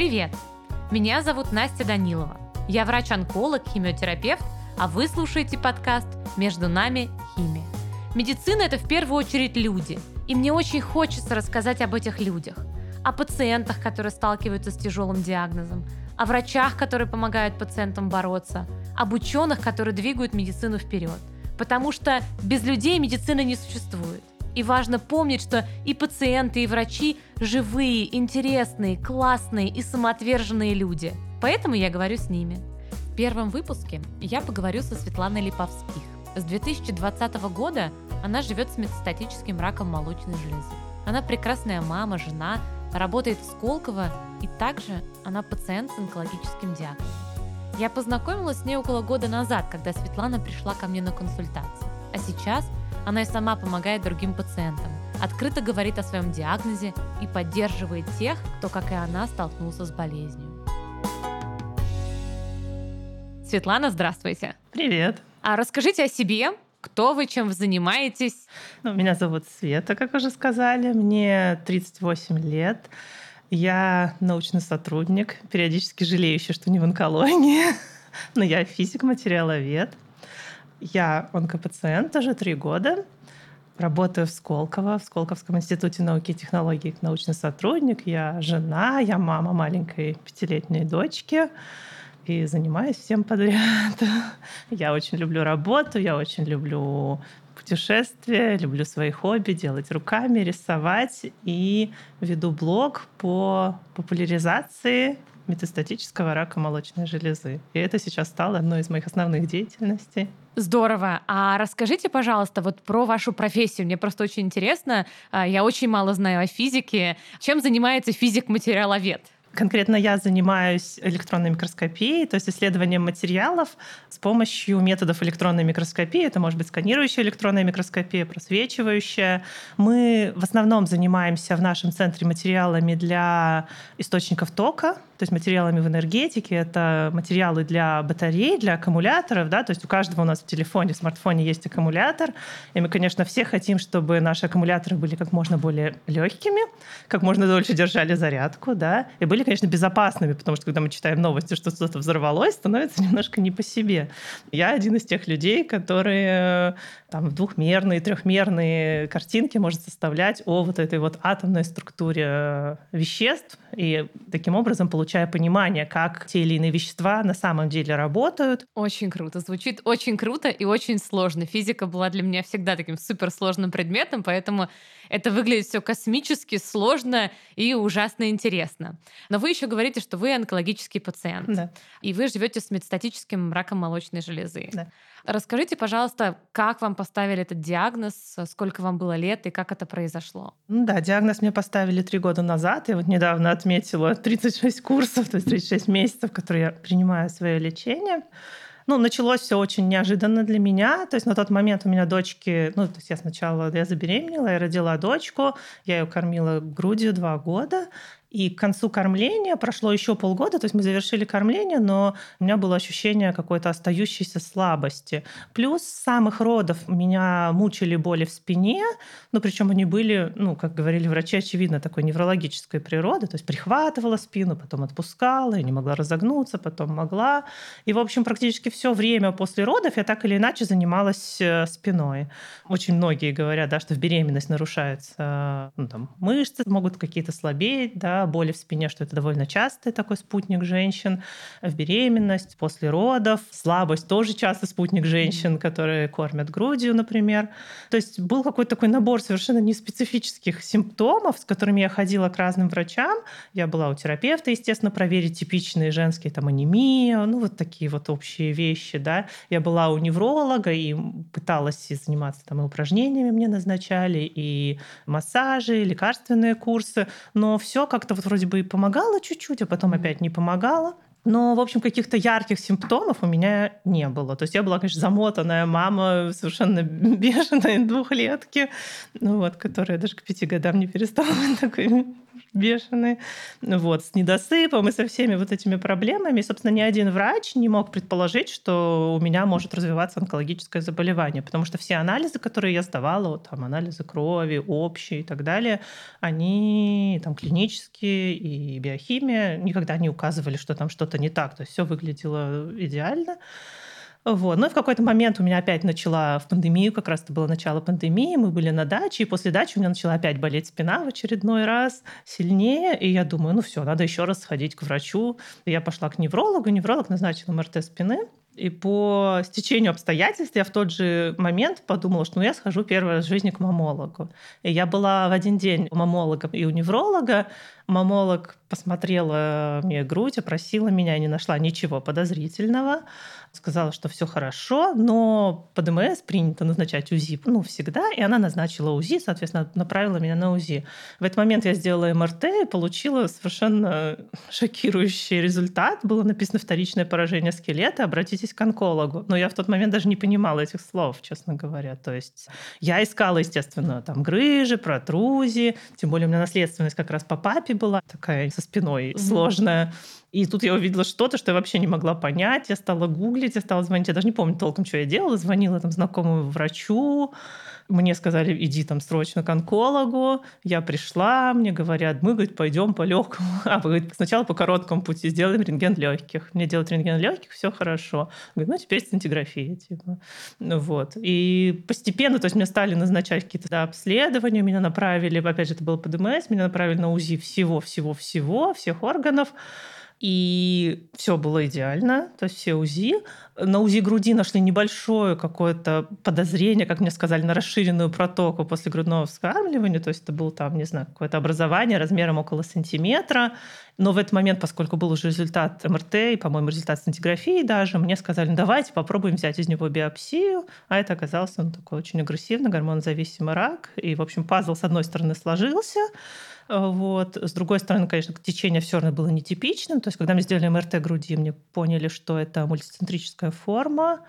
Привет! Меня зовут Настя Данилова. Я врач-онколог, химиотерапевт, а вы слушаете подкаст «Между нами химия». Медицина – это в первую очередь люди, и мне очень хочется рассказать об этих людях, о пациентах, которые сталкиваются с тяжелым диагнозом, о врачах, которые помогают пациентам бороться, об ученых, которые двигают медицину вперед. Потому что без людей медицины не существует. И важно помнить, что и пациенты, и врачи живые, интересные, классные и самоотверженные люди. Поэтому я говорю с ними. В первом выпуске я поговорю со Светланой Липовских. С 2020 года она живет с метастатическим раком молочной железы. Она прекрасная мама, жена, работает в Сколково, и также она пациент с онкологическим диагнозом. Я познакомилась с ней около года назад, когда Светлана пришла ко мне на консультацию. А сейчас – она и сама помогает другим пациентам, открыто говорит о своем диагнозе и поддерживает тех, кто, как и она, столкнулся с болезнью. Светлана, здравствуйте. Привет. А расскажите о себе, кто вы, чем вы занимаетесь? Ну, меня зовут Света, как уже сказали. Мне 38 лет. Я научный сотрудник, периодически жалеющий, что не в онкологии, но я физик-материаловед. Я онкопациент уже три года. Работаю в Сколково, в Сколковском институте науки и технологий, научный сотрудник. Я жена, я мама маленькой пятилетней дочки и занимаюсь всем подряд. Я очень люблю работу, я очень люблю путешествия, люблю свои хобби, делать руками, рисовать и веду блог по популяризации метастатического рака молочной железы. И это сейчас стало одной из моих основных деятельностей. Здорово. А расскажите, пожалуйста, вот про вашу профессию. Мне просто очень интересно. А, я очень мало знаю о физике. Чем занимается физик-материаловед? Конкретно я занимаюсь электронной микроскопией, то есть исследованием материалов с помощью методов электронной микроскопии. Это может быть сканирующая электронная микроскопия, просвечивающая. Мы в основном занимаемся в нашем центре материалами для источников тока, то есть материалами в энергетике. Это материалы для батарей, для аккумуляторов. Да? То есть у каждого у нас в телефоне, в смартфоне есть аккумулятор. И мы, конечно, все хотим, чтобы наши аккумуляторы были как можно более легкими, как можно дольше держали зарядку, да, и были конечно, безопасными, потому что когда мы читаем новости, что что-то взорвалось, становится немножко не по себе. Я один из тех людей, которые там двухмерные, трехмерные картинки может составлять о вот этой вот атомной структуре э, веществ, и таким образом получая понимание, как те или иные вещества на самом деле работают. Очень круто. Звучит очень круто и очень сложно. Физика была для меня всегда таким суперсложным предметом, поэтому это выглядит все космически сложно и ужасно интересно. Но вы еще говорите, что вы онкологический пациент. Да. И вы живете с метастатическим раком молочной железы. Да. Расскажите, пожалуйста, как вам поставили этот диагноз, сколько вам было лет и как это произошло? Ну да, диагноз мне поставили три года назад. Я вот недавно отметила 36 курсов, то есть 36 месяцев, которые я принимаю свое лечение. Ну, началось все очень неожиданно для меня. То есть на тот момент у меня дочки, ну, то есть я сначала я забеременела, я родила дочку, я ее кормила грудью два года, и к концу кормления прошло еще полгода, то есть мы завершили кормление, но у меня было ощущение какой-то остающейся слабости. Плюс с самых родов меня мучили боли в спине, но причем они были, ну, как говорили врачи, очевидно, такой неврологической природы, то есть прихватывала спину, потом отпускала, я не могла разогнуться, потом могла. И, в общем, практически все время после родов я так или иначе занималась э, спиной. Очень многие говорят, да, что в беременность нарушаются ну, там, мышцы, могут какие-то слабеть, да, боли в спине, что это довольно частый такой спутник женщин в беременность, после родов. Слабость тоже часто спутник женщин, которые кормят грудью, например. То есть был какой-то такой набор совершенно неспецифических симптомов, с которыми я ходила к разным врачам. Я была у терапевта, естественно, проверить типичные женские там анемия, ну вот такие вот общие вещи, да. Я была у невролога и пыталась заниматься там и упражнениями мне назначали, и массажи, и лекарственные курсы, но все как-то как-то вот вроде бы и помогало чуть-чуть, а потом опять не помогало. Но, в общем, каких-то ярких симптомов у меня не было. То есть я была, конечно, замотанная мама совершенно бешеной двухлетки, ну вот, которая даже к пяти годам не перестала такой бешеные, вот, с недосыпом и со всеми вот этими проблемами. И, собственно, ни один врач не мог предположить, что у меня может развиваться онкологическое заболевание, потому что все анализы, которые я сдавала, вот, там, анализы крови, общие и так далее, они там клинические и биохимия никогда не указывали, что там что-то не так. То есть все выглядело идеально. Вот. Ну и в какой-то момент у меня опять начала в пандемию, как раз это было начало пандемии, мы были на даче, и после дачи у меня начала опять болеть спина в очередной раз сильнее, и я думаю, ну все, надо еще раз сходить к врачу. И я пошла к неврологу, невролог назначил МРТ спины, и по стечению обстоятельств я в тот же момент подумала, что ну, я схожу первый раз в жизни к мамологу. И я была в один день у мамолога и у невролога. Мамолог посмотрела мне грудь, опросила меня, не нашла ничего подозрительного сказала, что все хорошо, но по ДМС принято назначать УЗИ, ну, всегда, и она назначила УЗИ, соответственно, направила меня на УЗИ. В этот момент я сделала МРТ и получила совершенно шокирующий результат. Было написано вторичное поражение скелета, обратитесь к онкологу. Но я в тот момент даже не понимала этих слов, честно говоря. То есть я искала, естественно, там грыжи, протрузии, тем более у меня наследственность как раз по папе была такая со спиной сложная. И тут я увидела что-то, что я вообще не могла понять. Я стала гуглить, я стала звонить. Я даже не помню толком, что я делала. Звонила там знакомому врачу. Мне сказали, иди там срочно к онкологу. Я пришла, мне говорят, мы, говорит, пойдем по легкому. А, говорит, сначала по короткому пути сделаем рентген легких. Мне делать рентген легких, все хорошо. Говорит, ну теперь сцинтиграфия. Типа. Ну, вот. И постепенно, то есть мне стали назначать какие-то да, обследования, меня направили, опять же, это было по ДМС, меня направили на УЗИ всего-всего-всего, всех органов. И все было идеально, то есть все УЗИ. На УЗИ груди нашли небольшое какое-то подозрение, как мне сказали, на расширенную протоку после грудного вскармливания. То есть это было там, не знаю, какое-то образование размером около сантиметра. Но в этот момент, поскольку был уже результат МРТ и, по-моему, результат сцинтиграфии даже, мне сказали, ну, давайте попробуем взять из него биопсию. А это оказался ну, такой очень агрессивный гормонозависимый рак. И, в общем, пазл с одной стороны сложился, вот. С другой стороны, конечно, течение все равно было нетипичным. То есть, когда мы сделали МРТ груди, мне поняли, что это мультицентрическая форма.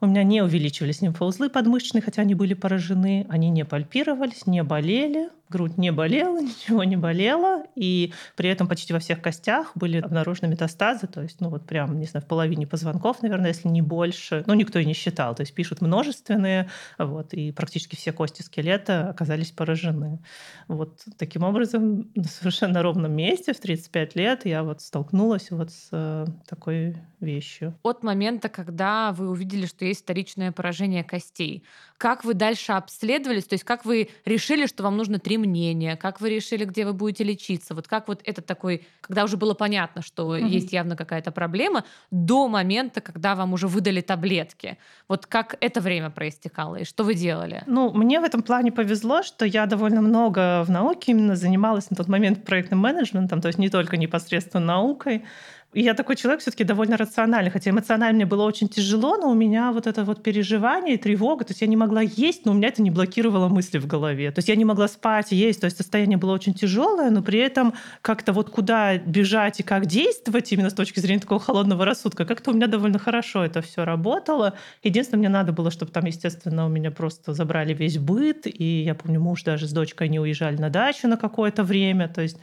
У меня не увеличивались лимфоузлы подмышечные, хотя они были поражены. Они не пальпировались, не болели грудь не болела, ничего не болело, и при этом почти во всех костях были обнаружены метастазы, то есть, ну вот прям, не знаю, в половине позвонков, наверное, если не больше, ну никто и не считал, то есть пишут множественные, вот, и практически все кости скелета оказались поражены. Вот таким образом на совершенно ровном месте в 35 лет я вот столкнулась вот с э, такой вещью. От момента, когда вы увидели, что есть вторичное поражение костей, как вы дальше обследовались, то есть как вы решили, что вам нужно три мнения, как вы решили, где вы будете лечиться, вот как вот это такой, когда уже было понятно, что mm-hmm. есть явно какая-то проблема, до момента, когда вам уже выдали таблетки. Вот как это время проистекало и что вы делали? Ну, мне в этом плане повезло, что я довольно много в науке именно занималась на тот момент проектным менеджментом, то есть не только непосредственно наукой, и я такой человек все-таки довольно рациональный, хотя эмоционально мне было очень тяжело, но у меня вот это вот переживание и тревога, то есть я не могла есть, но у меня это не блокировало мысли в голове. То есть я не могла спать, есть, то есть состояние было очень тяжелое, но при этом как-то вот куда бежать и как действовать именно с точки зрения такого холодного рассудка, как-то у меня довольно хорошо это все работало. Единственное, мне надо было, чтобы там, естественно, у меня просто забрали весь быт, и я помню, муж даже с дочкой не уезжали на дачу на какое-то время, то есть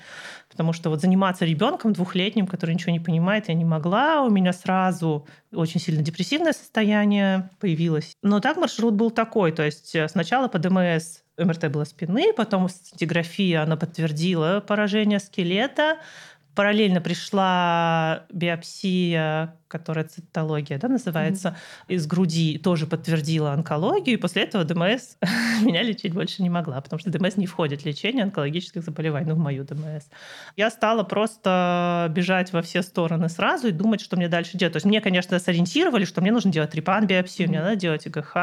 потому что вот заниматься ребенком двухлетним, который ничего не понимает, я не могла. У меня сразу очень сильно депрессивное состояние появилось. Но так маршрут был такой, то есть э, сначала по ДМС МРТ было спины, потом сцинтиграфия, она подтвердила поражение скелета, параллельно пришла биопсия которая цитология, да, называется, mm-hmm. из груди тоже подтвердила онкологию, и после этого ДМС меня лечить больше не могла, потому что ДМС не входит в лечение онкологических заболеваний, ну, в мою ДМС. Я стала просто бежать во все стороны сразу и думать, что мне дальше делать. То есть мне, конечно, сориентировали, что мне нужно делать трипан биопсию, mm-hmm. мне надо делать ИГХ,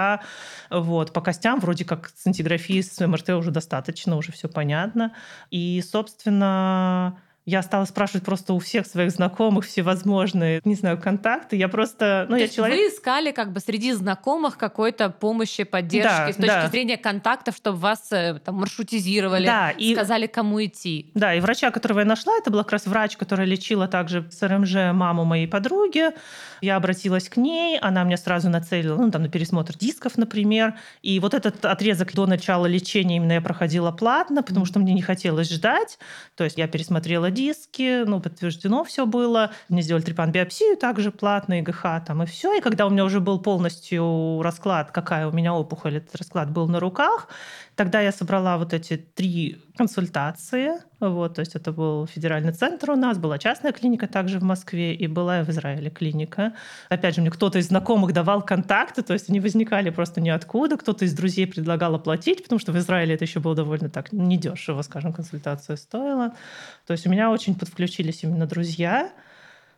вот, по костям вроде как сцинтиграфии с МРТ уже достаточно, уже все понятно. И, собственно, Я стала спрашивать просто у всех своих знакомых всевозможные, не знаю, контакты. Я просто, ну, То я есть человек... Вы искали как бы среди знакомых какой-то помощи, поддержки да, с точки да. зрения контактов, чтобы вас э, там маршрутизировали, да, и... сказали, кому идти. Да, и врача, которого я нашла, это был как раз врач, которая лечила также с РМЖ маму моей подруги. Я обратилась к ней, она меня сразу нацелила, ну, там, на пересмотр дисков, например. И вот этот отрезок до начала лечения именно я проходила платно, потому что мне не хотелось ждать. То есть я пересмотрела диски, ну, подтверждено все было. Мне сделали трепан-биопсию также платно, ИГХ там и все. И когда у меня уже был полностью расклад, какая у меня опухоль, этот расклад был на руках, Тогда я собрала вот эти три консультации. Вот, то есть это был федеральный центр у нас, была частная клиника также в Москве и была в Израиле клиника. Опять же, мне кто-то из знакомых давал контакты, то есть они возникали просто ниоткуда. Кто-то из друзей предлагал оплатить, потому что в Израиле это еще было довольно так недешево, скажем, консультация стоила. То есть у меня очень подключились именно друзья.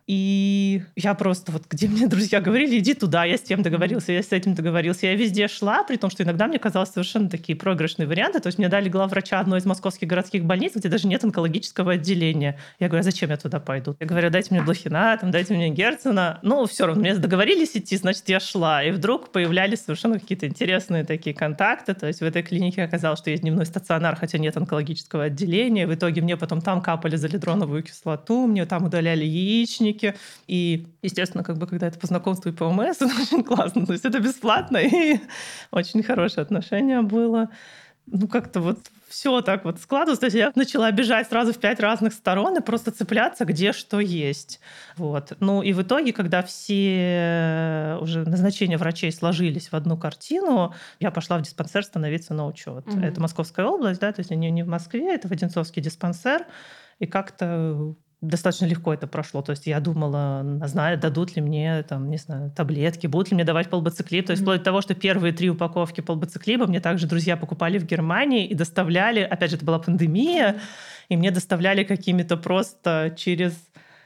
И я просто вот, где мне друзья говорили, иди туда, я с тем договорился, я с этим договорился. Я везде шла, при том, что иногда мне казалось совершенно такие проигрышные варианты. То есть мне дали главврача одной из московских городских больниц, где даже нет онкологического отделения. Я говорю, а зачем я туда пойду? Я говорю, дайте мне Блохина, там, дайте мне Герцена. Ну, все равно, мне договорились идти, значит, я шла. И вдруг появлялись совершенно какие-то интересные такие контакты. То есть в этой клинике оказалось, что есть дневной стационар, хотя нет онкологического отделения. В итоге мне потом там капали залидроновую кислоту, мне там удаляли яичники, клиники. И, естественно, как бы, когда это по знакомству и по ОМС, это очень классно. То есть это бесплатно, и очень хорошее отношение было. Ну, как-то вот все так вот складывалось. То есть я начала бежать сразу в пять разных сторон и просто цепляться, где что есть. Вот. Ну и в итоге, когда все уже назначения врачей сложились в одну картину, я пошла в диспансер становиться на учет. Mm-hmm. Это Московская область, да, то есть не, не в Москве, это Воденцовский диспансер. И как-то достаточно легко это прошло. То есть я думала, знаю, дадут ли мне, там, не знаю, таблетки, будут ли мне давать полбациклип. То есть mm-hmm. вплоть до того, что первые три упаковки полбациклиба мне также друзья покупали в Германии и доставляли, опять же, это была пандемия, и мне доставляли какими-то просто через,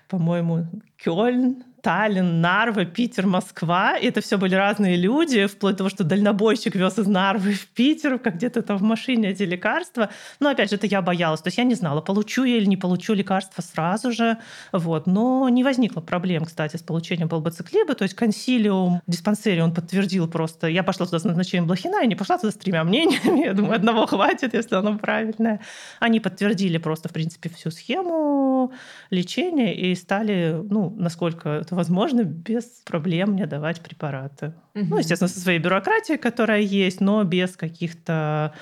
по-моему, Кёльн, Таллин, Нарва, Питер, Москва. И это все были разные люди, вплоть до того, что дальнобойщик вез из Нарвы в Питер, как где-то там в машине эти лекарства. Но опять же, это я боялась. То есть я не знала, получу я или не получу лекарства сразу же. Вот. Но не возникло проблем, кстати, с получением полбациклиба. То есть консилиум в он подтвердил просто. Я пошла туда с назначением Блохина, и не пошла туда с тремя мнениями. Я думаю, одного хватит, если оно правильное. Они подтвердили просто, в принципе, всю схему лечения и стали, ну, насколько это возможно без проблем мне давать препараты. Угу. Ну, естественно, со своей бюрократией, которая есть, но без каких-то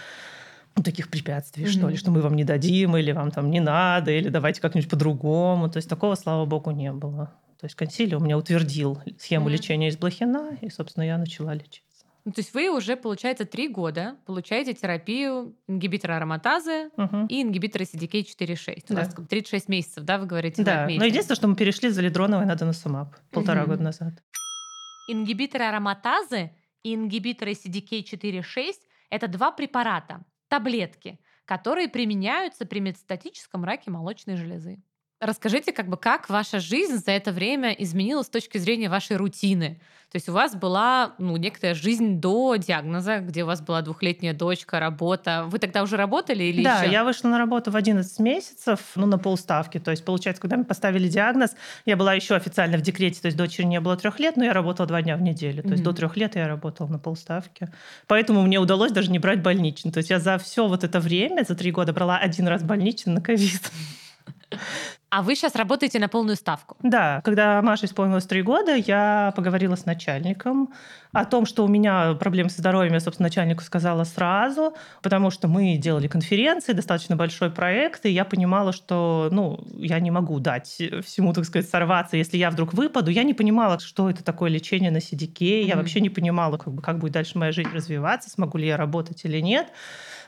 ну, таких препятствий, mm что ли, что мы вам не дадим, или вам там не надо, или давайте как-нибудь по-другому. То есть такого, слава богу, не было. То есть консилиум меня утвердил схему mm лечения из блохина, и, собственно, я начала лечить. Ну, то есть вы уже, получается, три года получаете терапию ингибитора ароматазы угу. и ингибитора CDK4-6. Да. У вас 36 месяцев, да, вы говорите? Да, но единственное, что мы перешли за лидроновой на доносумаб полтора угу. года назад. Ингибиторы ароматазы и ингибиторы CDK4-6 – это два препарата, таблетки, которые применяются при метастатическом раке молочной железы. Расскажите, как бы, как ваша жизнь за это время изменилась с точки зрения вашей рутины? То есть у вас была ну, некоторая жизнь до диагноза, где у вас была двухлетняя дочка, работа. Вы тогда уже работали или Да, еще? я вышла на работу в 11 месяцев, ну, на полставки. То есть, получается, когда мне поставили диагноз, я была еще официально в декрете, то есть дочери не было трех лет, но я работала два дня в неделю. То есть mm-hmm. до трех лет я работала на полставки. Поэтому мне удалось даже не брать больничный. То есть я за все вот это время, за три года брала один раз больничный на ковид. А вы сейчас работаете на полную ставку? Да. Когда Маше исполнилось три года, я поговорила с начальником о том, что у меня проблемы со здоровьем. Я, собственно, начальнику сказала сразу, потому что мы делали конференции, достаточно большой проект, и я понимала, что ну, я не могу дать всему, так сказать, сорваться. Если я вдруг выпаду, я не понимала, что это такое лечение на. Mm-hmm. Я вообще не понимала, как, бы, как будет дальше моя жизнь развиваться, смогу ли я работать или нет.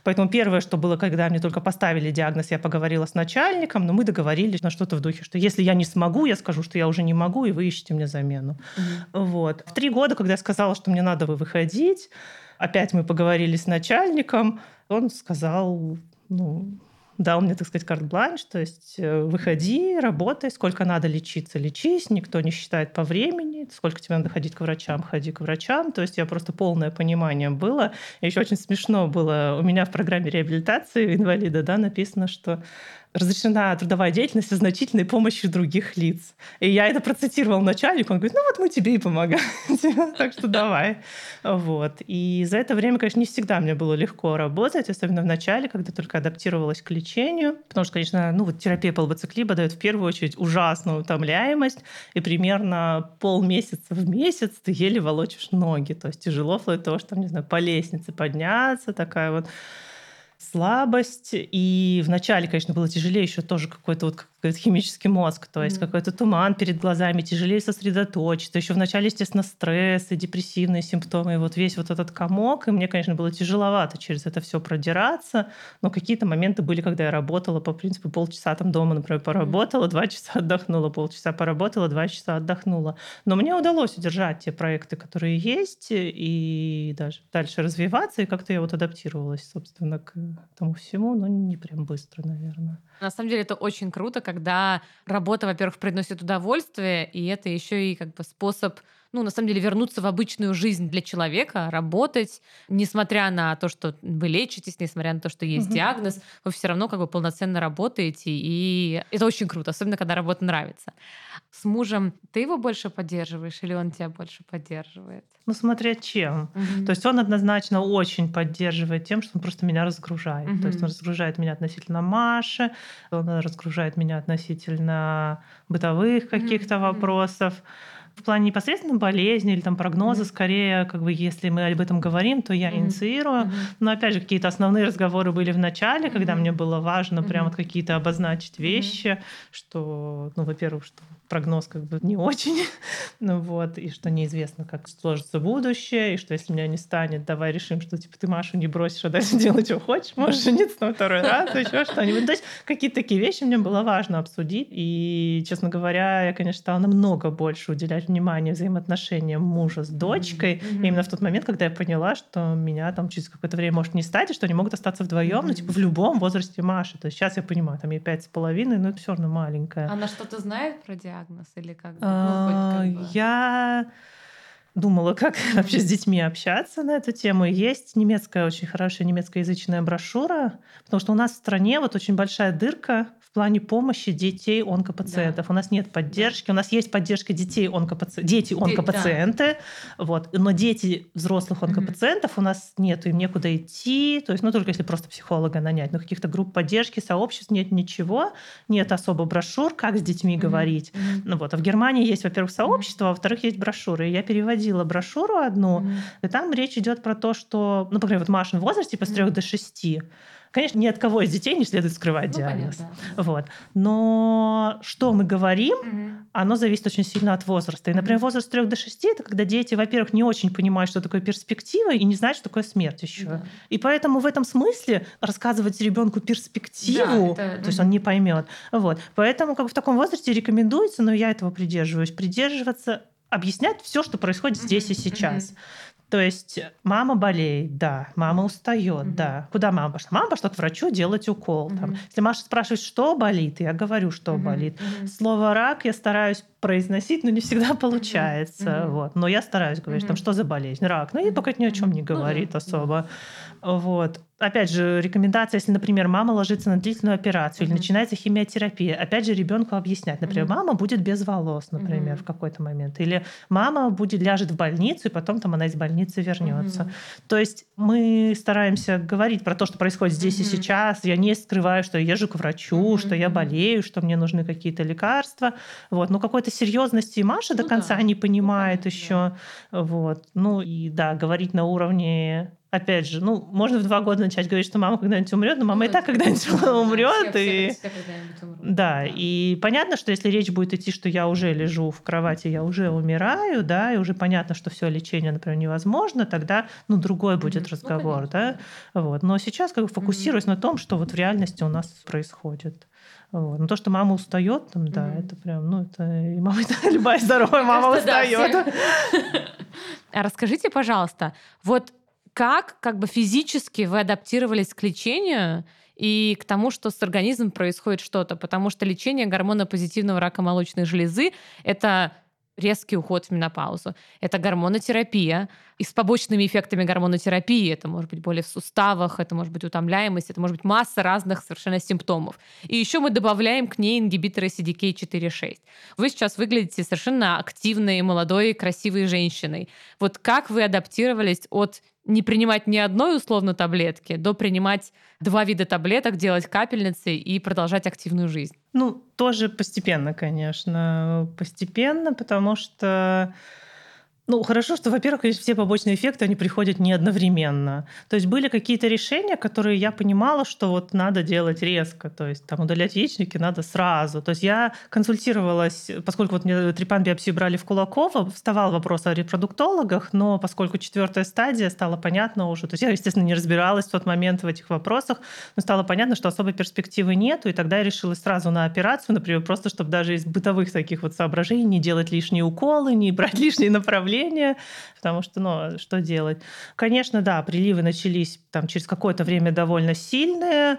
Поэтому первое, что было, когда мне только поставили диагноз, я поговорила с начальником, но мы договорились на что-то в духе, что если я не смогу, я скажу, что я уже не могу, и вы ищете мне замену. Угу. Вот. В три года, когда я сказала, что мне надо выходить, опять мы поговорили с начальником, он сказал, ну, дал мне, так сказать, карт-бланш, то есть э, выходи, работай, сколько надо лечиться, лечись, никто не считает по времени, сколько тебе надо ходить к врачам, ходи к врачам, то есть я просто полное понимание было. И еще очень смешно было, у меня в программе реабилитации инвалида, да, написано, что разрешена трудовая деятельность со значительной помощью других лиц. И я это процитировал начальнику, он говорит, ну вот мы тебе и помогаем, так что давай. Вот. И за это время, конечно, не всегда мне было легко работать, особенно в начале, когда только адаптировалась к лечению, потому что, конечно, ну вот терапия по лоботоциклиба дает в первую очередь ужасную утомляемость, и примерно полмесяца в месяц ты еле волочишь ноги, то есть тяжело вплоть того, что, не знаю, по лестнице подняться, такая вот слабость. И вначале, конечно, было тяжелее еще тоже какой-то вот какой-то химический мозг, то есть mm. какой-то туман перед глазами, тяжелее сосредоточиться. Еще вначале, естественно, стресс и депрессивные симптомы, и вот весь вот этот комок. И мне, конечно, было тяжеловато через это все продираться. Но какие-то моменты были, когда я работала по принципу полчаса там дома, например, поработала, два часа отдохнула, полчаса поработала, два часа отдохнула. Но мне удалось удержать те проекты, которые есть, и даже дальше развиваться. И как-то я вот адаптировалась, собственно, к тому всему, но не прям быстро, наверное. На самом деле это очень круто, когда работа, во-первых, приносит удовольствие, и это еще и как бы способ ну, на самом деле, вернуться в обычную жизнь для человека, работать, несмотря на то, что вы лечитесь, несмотря на то, что есть угу. диагноз, вы все равно как бы полноценно работаете, и это очень круто, особенно когда работа нравится. С мужем ты его больше поддерживаешь или он тебя больше поддерживает? Ну, смотря чем. Угу. То есть он однозначно очень поддерживает тем, что он просто меня разгружает. Угу. То есть он разгружает меня относительно Маши, он разгружает меня относительно бытовых каких-то угу. вопросов в плане непосредственно болезни или там прогноза, mm-hmm. скорее, как бы, если мы об этом говорим, то я mm-hmm. инициирую. Mm-hmm. Но опять же, какие-то основные разговоры были в начале, mm-hmm. когда мне было важно mm-hmm. прям вот какие-то обозначить вещи, mm-hmm. что, ну, во-первых, что прогноз как бы не очень, ну вот, и что неизвестно, как сложится будущее, и что если меня не станет, давай решим, что типа ты Машу не бросишь, а дальше делай, что хочешь, можешь жениться на второй раз, еще что-нибудь. То есть какие-то такие вещи мне было важно обсудить, и, честно говоря, я, конечно, стала намного больше уделять внимание взаимоотношениям мужа с дочкой, mm-hmm. именно в тот момент, когда я поняла, что меня там через какое-то время может не стать, и что они могут остаться вдвоем, mm-hmm. ну, типа, в любом возрасте Маши. То есть сейчас я понимаю, там ей пять с половиной, но это все равно маленькая. Она что-то знает про диагноз? или как? А, ну, я думала, как вообще с детьми общаться на эту тему. Есть немецкая, очень хорошая немецкоязычная брошюра, потому что у нас в стране вот очень большая дырка в плане помощи детей онкопациентов. Да. У нас нет поддержки, у нас есть поддержка детей онкопаци... дети онкопациенты, да. вот, но дети взрослых онкопациентов mm-hmm. у нас нету, им некуда идти, то есть, ну только если просто психолога нанять, но каких-то групп поддержки, сообществ нет ничего, нет особо брошюр, как с детьми mm-hmm. говорить. Mm-hmm. Ну вот, а в Германии есть, во-первых, сообщество, mm-hmm. а во-вторых, есть брошюры. И я переводила брошюру одну, mm-hmm. и там речь идет про то, что, ну, например, вот Машин возраст типа с 3 mm-hmm. до 6, Конечно, ни от кого из детей не следует скрывать ну, диагноз. Понятно. Вот. Но что мы говорим, угу. оно зависит очень сильно от возраста. И, например, возраст с 3 до 6 это когда дети, во-первых, не очень понимают, что такое перспектива, и не знают, что такое смерть еще. Да. И поэтому в этом смысле рассказывать ребенку перспективу, да, это... то есть он не поймет. Вот. Поэтому как бы в таком возрасте рекомендуется, но я этого придерживаюсь, придерживаться объяснять все, что происходит здесь и сейчас. То есть мама болеет, да, мама устает, mm-hmm. да. Куда мама пошла? Мама пошла к врачу делать укол. Mm-hmm. Там. Если Маша спрашивает, что болит, я говорю, что mm-hmm. болит. Mm-hmm. Слово рак я стараюсь произносить, но не всегда получается. Mm-hmm. Вот. Но я стараюсь говорить, mm-hmm. там, что за болезнь? Рак. Ну, и пока ни о чем не говорит mm-hmm. особо. Вот. Опять же, рекомендация, если, например, мама ложится на длительную операцию mm-hmm. или начинается химиотерапия, опять же, ребенку объяснять. Например, mm-hmm. мама будет без волос, например, mm-hmm. в какой-то момент. Или мама будет ляжет в больницу, и потом там она из больницы вернется. Mm-hmm. То есть мы стараемся говорить про то, что происходит здесь mm-hmm. и сейчас. Я не скрываю, что я езжу к врачу, mm-hmm. что я болею, что мне нужны какие-то лекарства. Вот. Но какой-то серьезности Маша ну, до конца да. не понимает ну, еще. Да. Вот. Ну и да, говорить на уровне опять же, ну, можно в два года начать говорить, что мама когда-нибудь умрет, но мама ну, и так когда-нибудь умрет. и... Да, и понятно, что если речь будет идти, что я уже лежу в кровати, я уже умираю, да, и уже понятно, что все лечение, например, невозможно, тогда, ну, другой будет mm-hmm. разговор, ну, да. Вот. Но сейчас как бы фокусируюсь mm-hmm. на том, что вот в реальности у нас происходит. Вот. Но то, что мама устает, там, да, mm-hmm. это прям, ну, это и мама, это любая здоровая мама устает. А расскажите, пожалуйста, вот как как бы физически вы адаптировались к лечению и к тому, что с организмом происходит что-то, потому что лечение гормона позитивного рака молочной железы — это резкий уход в менопаузу. Это гормонотерапия, и с побочными эффектами гормонотерапии. Это может быть боли в суставах, это может быть утомляемость, это может быть масса разных совершенно симптомов. И еще мы добавляем к ней ингибиторы CDK4-6. Вы сейчас выглядите совершенно активной, молодой, красивой женщиной. Вот как вы адаптировались от не принимать ни одной условно таблетки до принимать два вида таблеток, делать капельницы и продолжать активную жизнь? Ну, тоже постепенно, конечно. Постепенно, потому что ну, хорошо, что, во-первых, все побочные эффекты, они приходят не одновременно. То есть были какие-то решения, которые я понимала, что вот надо делать резко. То есть там удалять яичники надо сразу. То есть я консультировалась, поскольку вот мне трепан биопсию брали в Кулакова, вставал вопрос о репродуктологах, но поскольку четвертая стадия, стало понятно уже. То есть я, естественно, не разбиралась в тот момент в этих вопросах, но стало понятно, что особой перспективы нету, и тогда я решила сразу на операцию, например, просто чтобы даже из бытовых таких вот соображений не делать лишние уколы, не брать лишние направления, давление, потому что, ну, что делать? Конечно, да, приливы начались там через какое-то время довольно сильные,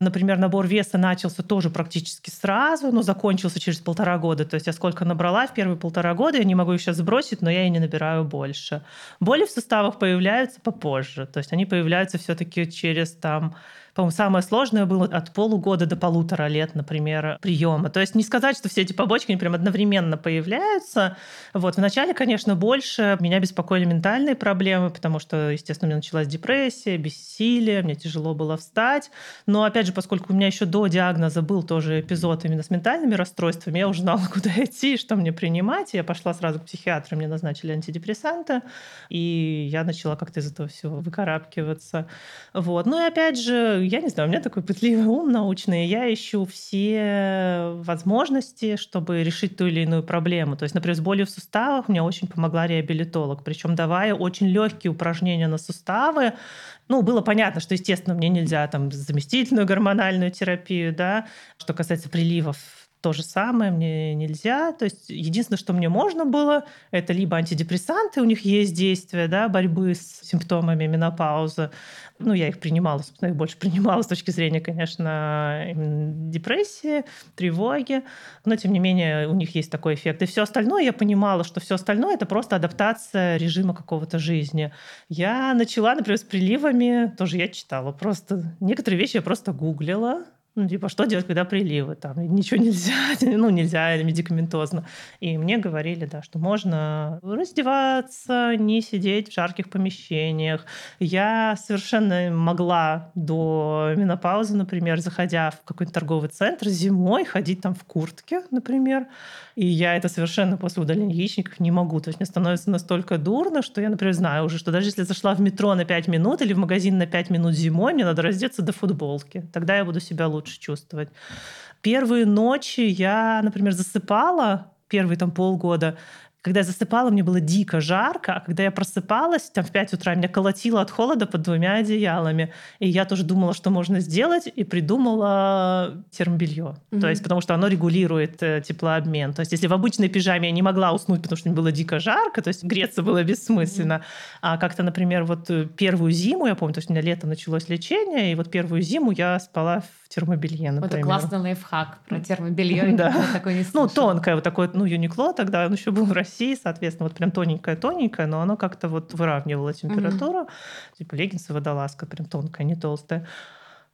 Например, набор веса начался тоже практически сразу, но закончился через полтора года. То есть я сколько набрала в первые полтора года, я не могу их сейчас сбросить, но я и не набираю больше. Боли в суставах появляются попозже. То есть они появляются все-таки через там по-моему, самое сложное было от полугода до полутора лет, например, приема. То есть не сказать, что все эти побочки прям одновременно появляются. Вот. Вначале, конечно, больше меня беспокоили ментальные проблемы, потому что, естественно, у меня началась депрессия, бессилие, мне тяжело было встать. Но, опять же, поскольку у меня еще до диагноза был тоже эпизод именно с ментальными расстройствами, я уже знала, куда идти, что мне принимать. Я пошла сразу к психиатру, мне назначили антидепрессанты, и я начала как-то из этого всего выкарабкиваться. Вот. Ну и опять же, я не знаю, у меня такой пытливый ум научный, я ищу все возможности, чтобы решить ту или иную проблему. То есть, например, с болью в суставах мне очень помогла реабилитолог, причем давая очень легкие упражнения на суставы. Ну, было понятно, что, естественно, мне нельзя там заместительную гормональную терапию, да. Что касается приливов, то же самое мне нельзя. То есть единственное, что мне можно было, это либо антидепрессанты, у них есть действие да, борьбы с симптомами менопаузы. Ну, я их принимала, собственно, их больше принимала с точки зрения, конечно, депрессии, тревоги. Но, тем не менее, у них есть такой эффект. И все остальное, я понимала, что все остальное это просто адаптация режима какого-то жизни. Я начала, например, с приливами, тоже я читала. Просто некоторые вещи я просто гуглила, ну, типа, что делать, когда приливы? Там ничего нельзя, ну, нельзя медикаментозно. И мне говорили, да, что можно раздеваться, не сидеть в жарких помещениях. Я совершенно могла до менопаузы, например, заходя в какой-то торговый центр зимой, ходить там в куртке, например, и я это совершенно после удаления яичников не могу. То есть мне становится настолько дурно, что я, например, знаю уже, что даже если зашла в метро на 5 минут или в магазин на 5 минут зимой, мне надо раздеться до футболки. Тогда я буду себя лучше чувствовать. Первые ночи я, например, засыпала первые там полгода, когда я засыпала, мне было дико жарко, а когда я просыпалась, там в 5 утра меня колотило от холода под двумя одеялами. И я тоже думала, что можно сделать, и придумала термобелье. Mm-hmm. То есть, потому что оно регулирует э, теплообмен. То есть, если в обычной пижаме я не могла уснуть, потому что мне было дико жарко, то есть греться было бессмысленно. Mm-hmm. А как-то, например, вот э, первую зиму, я помню, то есть у меня лето началось лечение, и вот первую зиму я спала в термобелье, например. Это классный лайфхак про термобелье. Да. Ну, тонкое, вот такое, ну, Юникло тогда, он еще был в России, соответственно, вот прям тоненькое-тоненькое, но оно как-то вот выравнивало температуру. Mm-hmm. Типа леггинсы, водолазка, прям тонкая, не толстая.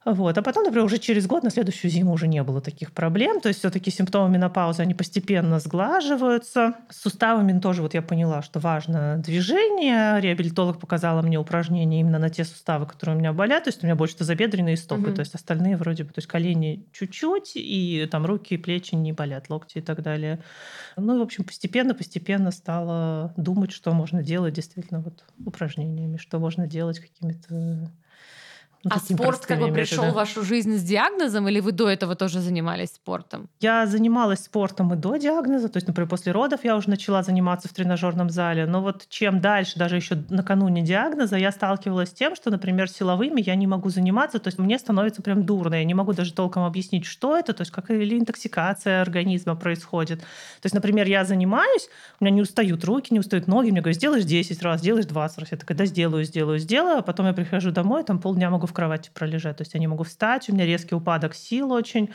Вот. А потом, например, уже через год, на следующую зиму уже не было таких проблем. То есть все-таки симптомы менопаузы, они постепенно сглаживаются. С суставами тоже вот я поняла, что важно движение. Реабилитолог показала мне упражнения именно на те суставы, которые у меня болят. То есть у меня больше тазобедренные стопы. Угу. То есть остальные вроде бы, то есть колени чуть-чуть, и там руки и плечи не болят, локти и так далее. Ну, в общем, постепенно-постепенно стала думать, что можно делать действительно вот упражнениями, что можно делать какими-то ну, а спорт как бы пришел в вашу жизнь с диагнозом, или вы до этого тоже занимались спортом? Я занималась спортом и до диагноза, то есть, например, после родов я уже начала заниматься в тренажерном зале, но вот чем дальше, даже еще накануне диагноза, я сталкивалась с тем, что, например, силовыми я не могу заниматься, то есть мне становится прям дурно, я не могу даже толком объяснить, что это, то есть как или интоксикация организма происходит. То есть, например, я занимаюсь, у меня не устают руки, не устают ноги, мне говорят, сделаешь 10 раз, сделаешь 20 раз, я такая, да сделаю, сделаю, сделаю, а потом я прихожу домой, там полдня могу в кровати пролежать. То есть я не могу встать, у меня резкий упадок сил очень.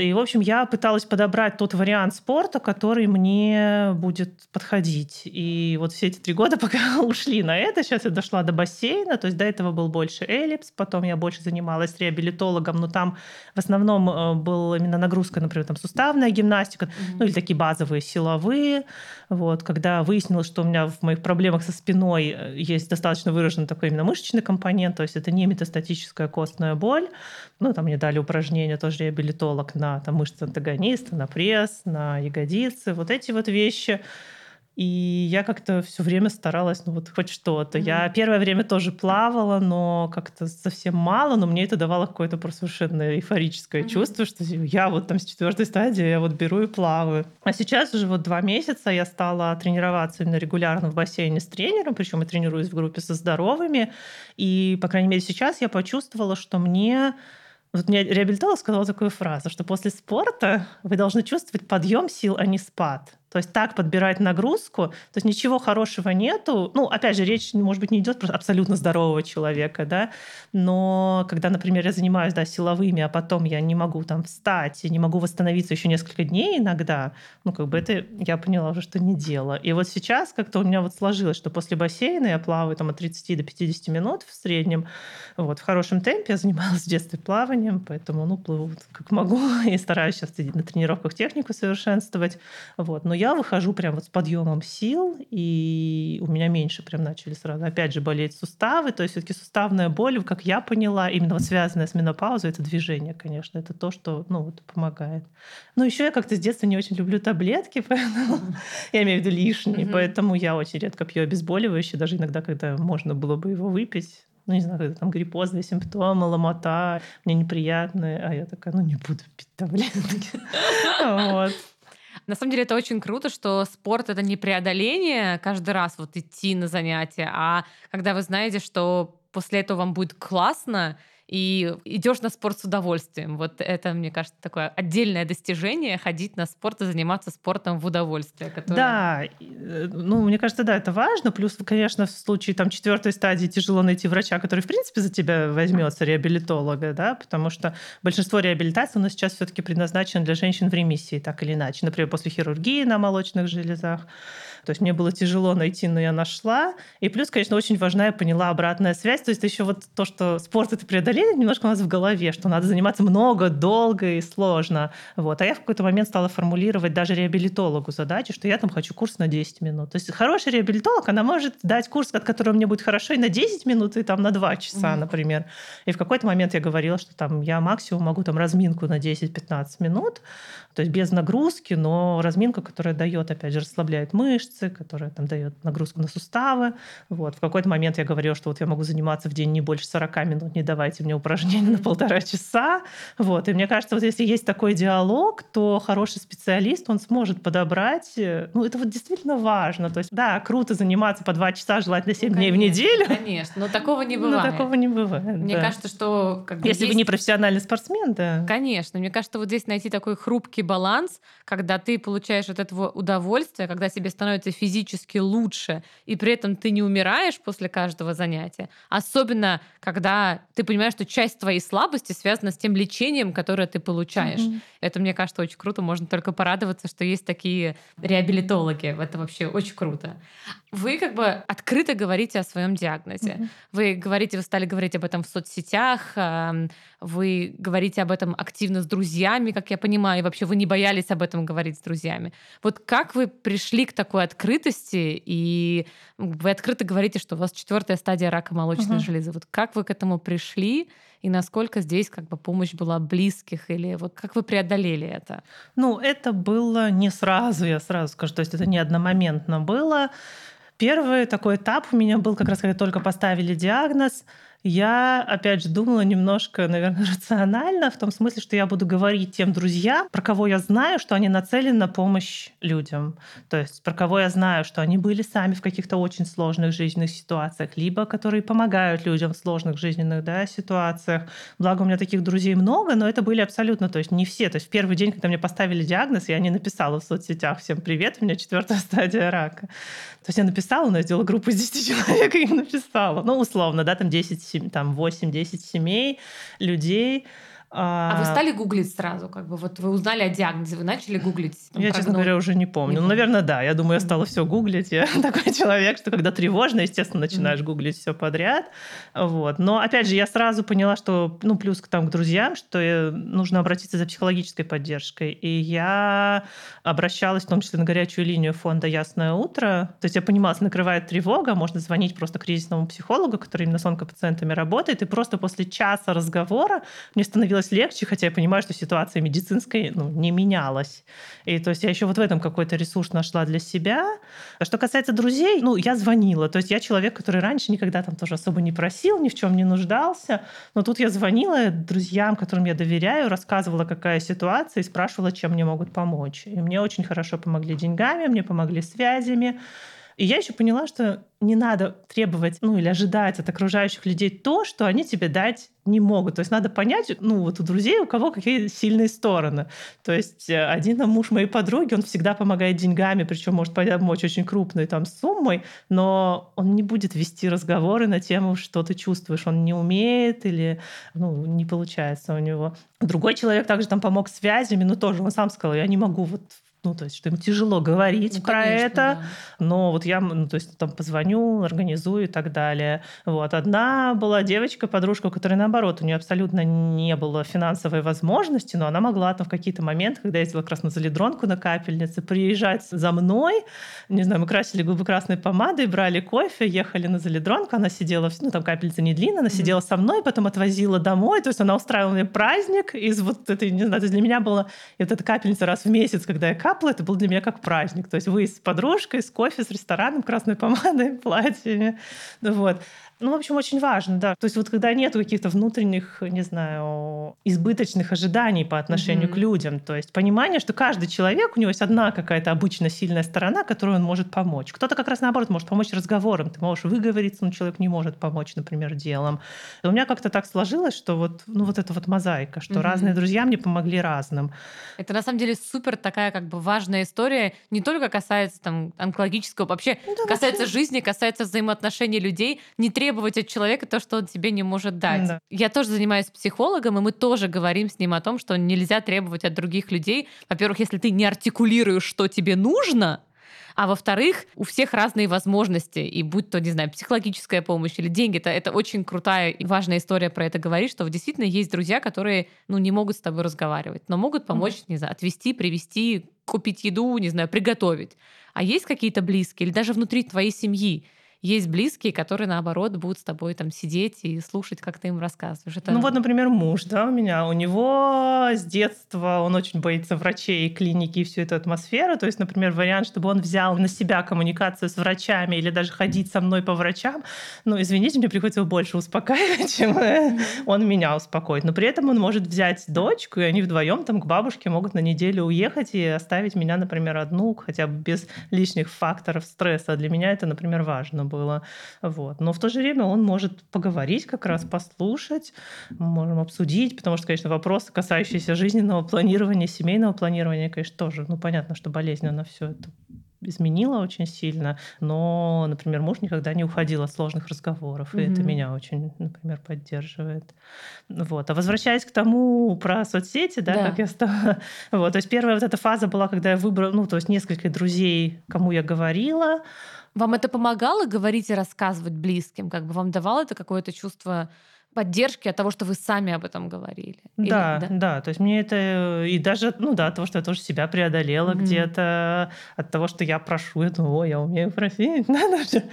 И, в общем, я пыталась подобрать тот вариант спорта, который мне будет подходить. И вот все эти три года, пока ушли на это, сейчас я дошла до бассейна, то есть до этого был больше эллипс, потом я больше занималась реабилитологом, но там в основном э, был именно нагрузка, например, там суставная гимнастика, mm-hmm. ну или такие базовые силовые. Вот, когда выяснилось, что у меня в моих проблемах со спиной э, есть достаточно выраженный такой именно мышечный компонент, то есть это не метастатическая костная боль. Ну, там мне дали упражнения, тоже реабилитолог на там, мышцы антагониста, на пресс, на ягодицы, вот эти вот вещи. И я как-то все время старалась, ну вот хоть что-то. Mm-hmm. Я первое время тоже плавала, но как-то совсем мало, но мне это давало какое-то просто совершенно эйфорическое mm-hmm. чувство, что я вот там с четвертой стадии, я вот беру и плаваю. А сейчас уже вот два месяца я стала тренироваться именно регулярно в бассейне с тренером, причем я тренируюсь в группе со здоровыми. И, по крайней мере, сейчас я почувствовала, что мне вот мне реабилитолог сказал такую фразу, что после спорта вы должны чувствовать подъем сил, а не спад. То есть так подбирать нагрузку, то есть ничего хорошего нету. Ну, опять же, речь, может быть, не идет про абсолютно здорового человека, да, но когда, например, я занимаюсь, да, силовыми, а потом я не могу там встать, не могу восстановиться еще несколько дней иногда, ну, как бы это я поняла уже, что не дело. И вот сейчас как-то у меня вот сложилось, что после бассейна я плаваю там от 30 до 50 минут в среднем, вот, в хорошем темпе. Я занималась в детстве плаванием, поэтому, ну, плыву как могу и стараюсь сейчас на тренировках технику совершенствовать, вот. Но я выхожу прям вот с подъемом сил, и у меня меньше прям начали сразу, опять же, болеть суставы. То есть все-таки суставная боль, как я поняла, именно вот связанная с менопаузой, это движение, конечно. Это то, что ну, вот, помогает. Но еще я как-то с детства не очень люблю таблетки, поэтому я имею в виду лишние, поэтому я очень редко пью обезболивающие, даже иногда, когда можно было бы его выпить ну, не знаю, когда там гриппозные симптомы, ломота, мне неприятные, а я такая, ну, не буду пить таблетки. Вот. На самом деле это очень круто, что спорт это не преодоление каждый раз вот идти на занятия, а когда вы знаете, что после этого вам будет классно, и идешь на спорт с удовольствием. Вот это, мне кажется, такое отдельное достижение ходить на спорт и заниматься спортом в удовольствие. Которое... Да, э, ну, мне кажется, да, это важно. Плюс, конечно, в случае там четвертой стадии тяжело найти врача, который, в принципе, за тебя возьмется, реабилитолога, да, потому что большинство реабилитаций у нас сейчас все-таки предназначено для женщин в ремиссии, так или иначе. Например, после хирургии на молочных железах. То есть мне было тяжело найти, но я нашла. И плюс, конечно, очень важна, я поняла обратная связь. То есть еще вот то, что спорт — это преодоление, немножко у нас в голове, что надо заниматься много, долго и сложно. Вот. А я в какой-то момент стала формулировать даже реабилитологу задачи, что я там хочу курс на 10 минут. То есть хороший реабилитолог, она может дать курс, от которого мне будет хорошо и на 10 минут, и там на 2 часа, mm-hmm. например. И в какой-то момент я говорила, что там я максимум могу там разминку на 10-15 минут, то есть без нагрузки, но разминка, которая дает, опять же, расслабляет мышцы, которая там дает нагрузку на суставы. Вот. В какой-то момент я говорила, что вот я могу заниматься в день не больше 40 минут, не давайте мне упражнения на полтора часа. Вот. И мне кажется, вот если есть такой диалог, то хороший специалист, он сможет подобрать, э, ну, это вот действительно важно. То есть, да, круто заниматься по два часа, желательно 7 ну, дней в неделю. Конечно, но такого не бывает. Но такого не бывает, Мне да. кажется, что... Как бы, если есть... вы не профессиональный спортсмен, да. Конечно. Мне кажется, вот здесь найти такой хрупкий баланс, когда ты получаешь от этого удовольствие, когда тебе становится физически лучше, и при этом ты не умираешь после каждого занятия. Особенно, когда ты понимаешь, что часть твоей слабости связана с тем лечением, которое ты получаешь. Mm-hmm. Это, мне кажется, очень круто. Можно только порадоваться, что есть такие реабилитологи. Это вообще очень круто. Вы как бы открыто говорите о своем диагнозе. Mm-hmm. Вы говорите, вы стали говорить об этом в соцсетях, вы говорите об этом активно с друзьями, как я понимаю, и вообще вы не боялись об этом говорить с друзьями. Вот как вы пришли к такой открытости, и вы открыто говорите, что у вас четвертая стадия рака молочной угу. железы. Вот как вы к этому пришли, и насколько здесь как бы помощь была близких, или вот как вы преодолели это? Ну, это было не сразу, я сразу скажу, то есть это не одномоментно было. Первый такой этап у меня был как раз, когда только поставили диагноз – я, опять же, думала немножко, наверное, рационально, в том смысле, что я буду говорить тем друзьям, про кого я знаю, что они нацелены на помощь людям. То есть про кого я знаю, что они были сами в каких-то очень сложных жизненных ситуациях, либо которые помогают людям в сложных жизненных да, ситуациях. Благо, у меня таких друзей много, но это были абсолютно, то есть не все. То есть в первый день, когда мне поставили диагноз, я не написала в соцсетях «Всем привет, у меня четвертая стадия рака». То есть я написала, но я сделала группу из 10 человек и им написала. Ну, условно, да, там 10 там 8-10 семей, людей. А, а вы стали гуглить сразу? Как бы вот вы узнали о диагнозе, вы начали гуглить? Там, я, честно говоря, уже не помню. Не ну, наверное, да. Я думаю, я стала все гуглить. Я такой человек, что когда тревожно, естественно, начинаешь mm-hmm. гуглить все подряд. Вот. Но, опять же, я сразу поняла, что, ну, плюс к, там, к друзьям, что нужно обратиться за психологической поддержкой. И я обращалась, в том числе, на горячую линию фонда «Ясное утро». То есть я понимала, если накрывает тревога, можно звонить просто кризисному психологу, который именно с онкопациентами работает, и просто после часа разговора мне становилось становилось легче, хотя я понимаю, что ситуация медицинская ну, не менялась. И то есть я еще вот в этом какой-то ресурс нашла для себя. А что касается друзей, ну, я звонила. То есть я человек, который раньше никогда там тоже особо не просил, ни в чем не нуждался. Но тут я звонила друзьям, которым я доверяю, рассказывала, какая ситуация, и спрашивала, чем мне могут помочь. И мне очень хорошо помогли деньгами, мне помогли связями. И я еще поняла, что не надо требовать, ну, или ожидать от окружающих людей то, что они тебе дать не могут. То есть надо понять, ну, вот у друзей у кого какие сильные стороны. То есть э, один муж моей подруги, он всегда помогает деньгами, причем может помочь очень крупной там суммой, но он не будет вести разговоры на тему, что ты чувствуешь. Он не умеет или, ну, не получается у него. Другой человек также там помог связями, но тоже он сам сказал, я не могу вот ну, то есть, что ему тяжело говорить ну, про конечно, это, да. но вот я, ну, то есть, там позвоню, организую и так далее. Вот. Одна была девочка, подружка, у которой, наоборот, у нее абсолютно не было финансовой возможности, но она могла там в какие-то моменты, когда я ездила как раз на залидронку на капельнице, приезжать за мной, не знаю, мы красили губы красной помадой, брали кофе, ехали на залидронку, она сидела, ну, там капельница не длинная, она mm-hmm. сидела со мной, потом отвозила домой, то есть она устраивала мне праздник из вот этой, не знаю, для меня было вот эта капельница раз в месяц, когда я капла, это был для меня как праздник. То есть вы с подружкой, с кофе, с рестораном, красной помадой, платьями. Вот. Ну, в общем, очень важно, да. То есть вот когда нет каких-то внутренних, не знаю, избыточных ожиданий по отношению mm-hmm. к людям, то есть понимание, что каждый человек, у него есть одна какая-то обычно сильная сторона, которую он может помочь. Кто-то как раз наоборот может помочь разговором, ты можешь выговориться, но человек не может помочь, например, делом. И у меня как-то так сложилось, что вот, ну, вот эта вот мозаика, что mm-hmm. разные друзья мне помогли разным. Это на самом деле супер такая как бы важная история, не только касается там онкологического, вообще ну, да, касается вообще... жизни, касается взаимоотношений людей, не требует требовать от человека то, что он тебе не может дать. Да. Я тоже занимаюсь психологом, и мы тоже говорим с ним о том, что нельзя требовать от других людей. Во-первых, если ты не артикулируешь, что тебе нужно, а во-вторых, у всех разные возможности, и будь то, не знаю, психологическая помощь или деньги, это, это очень крутая и важная история про это говорит, что действительно есть друзья, которые, ну, не могут с тобой разговаривать, но могут помочь, mm-hmm. не знаю, отвести, привести, купить еду, не знаю, приготовить. А есть какие-то близкие или даже внутри твоей семьи, есть близкие, которые, наоборот, будут с тобой там сидеть и слушать, как ты им рассказываешь. Это... Ну вот, например, муж, да, у меня, у него с детства, он очень боится врачей, клиники и всю эту атмосферу. То есть, например, вариант, чтобы он взял на себя коммуникацию с врачами или даже ходить со мной по врачам, ну, извините, мне приходится его больше успокаивать, чем э, он меня успокоит. Но при этом он может взять дочку, и они вдвоем там к бабушке могут на неделю уехать и оставить меня, например, одну, хотя бы без лишних факторов стресса. Для меня это, например, важно было. Вот. Но в то же время он может поговорить как раз, послушать, можем обсудить, потому что, конечно, вопросы, касающиеся жизненного планирования, семейного планирования, конечно, тоже, ну, понятно, что болезненно все это изменила очень сильно, но, например, муж никогда не уходил от сложных разговоров, mm-hmm. и это меня очень, например, поддерживает. Вот. А возвращаясь к тому про соцсети, да, да. как я стала... Вот, то есть первая вот эта фаза была, когда я выбрала, ну, то есть несколько друзей, кому я говорила, вам это помогало говорить и рассказывать близким? Как бы вам давало это какое-то чувство поддержки от того, что вы сами об этом говорили. Или, да, да, да. То есть мне это и даже, ну да, от того, что я тоже себя преодолела mm-hmm. где-то, от того, что я прошу, я думаю, о, я умею просить, надо же.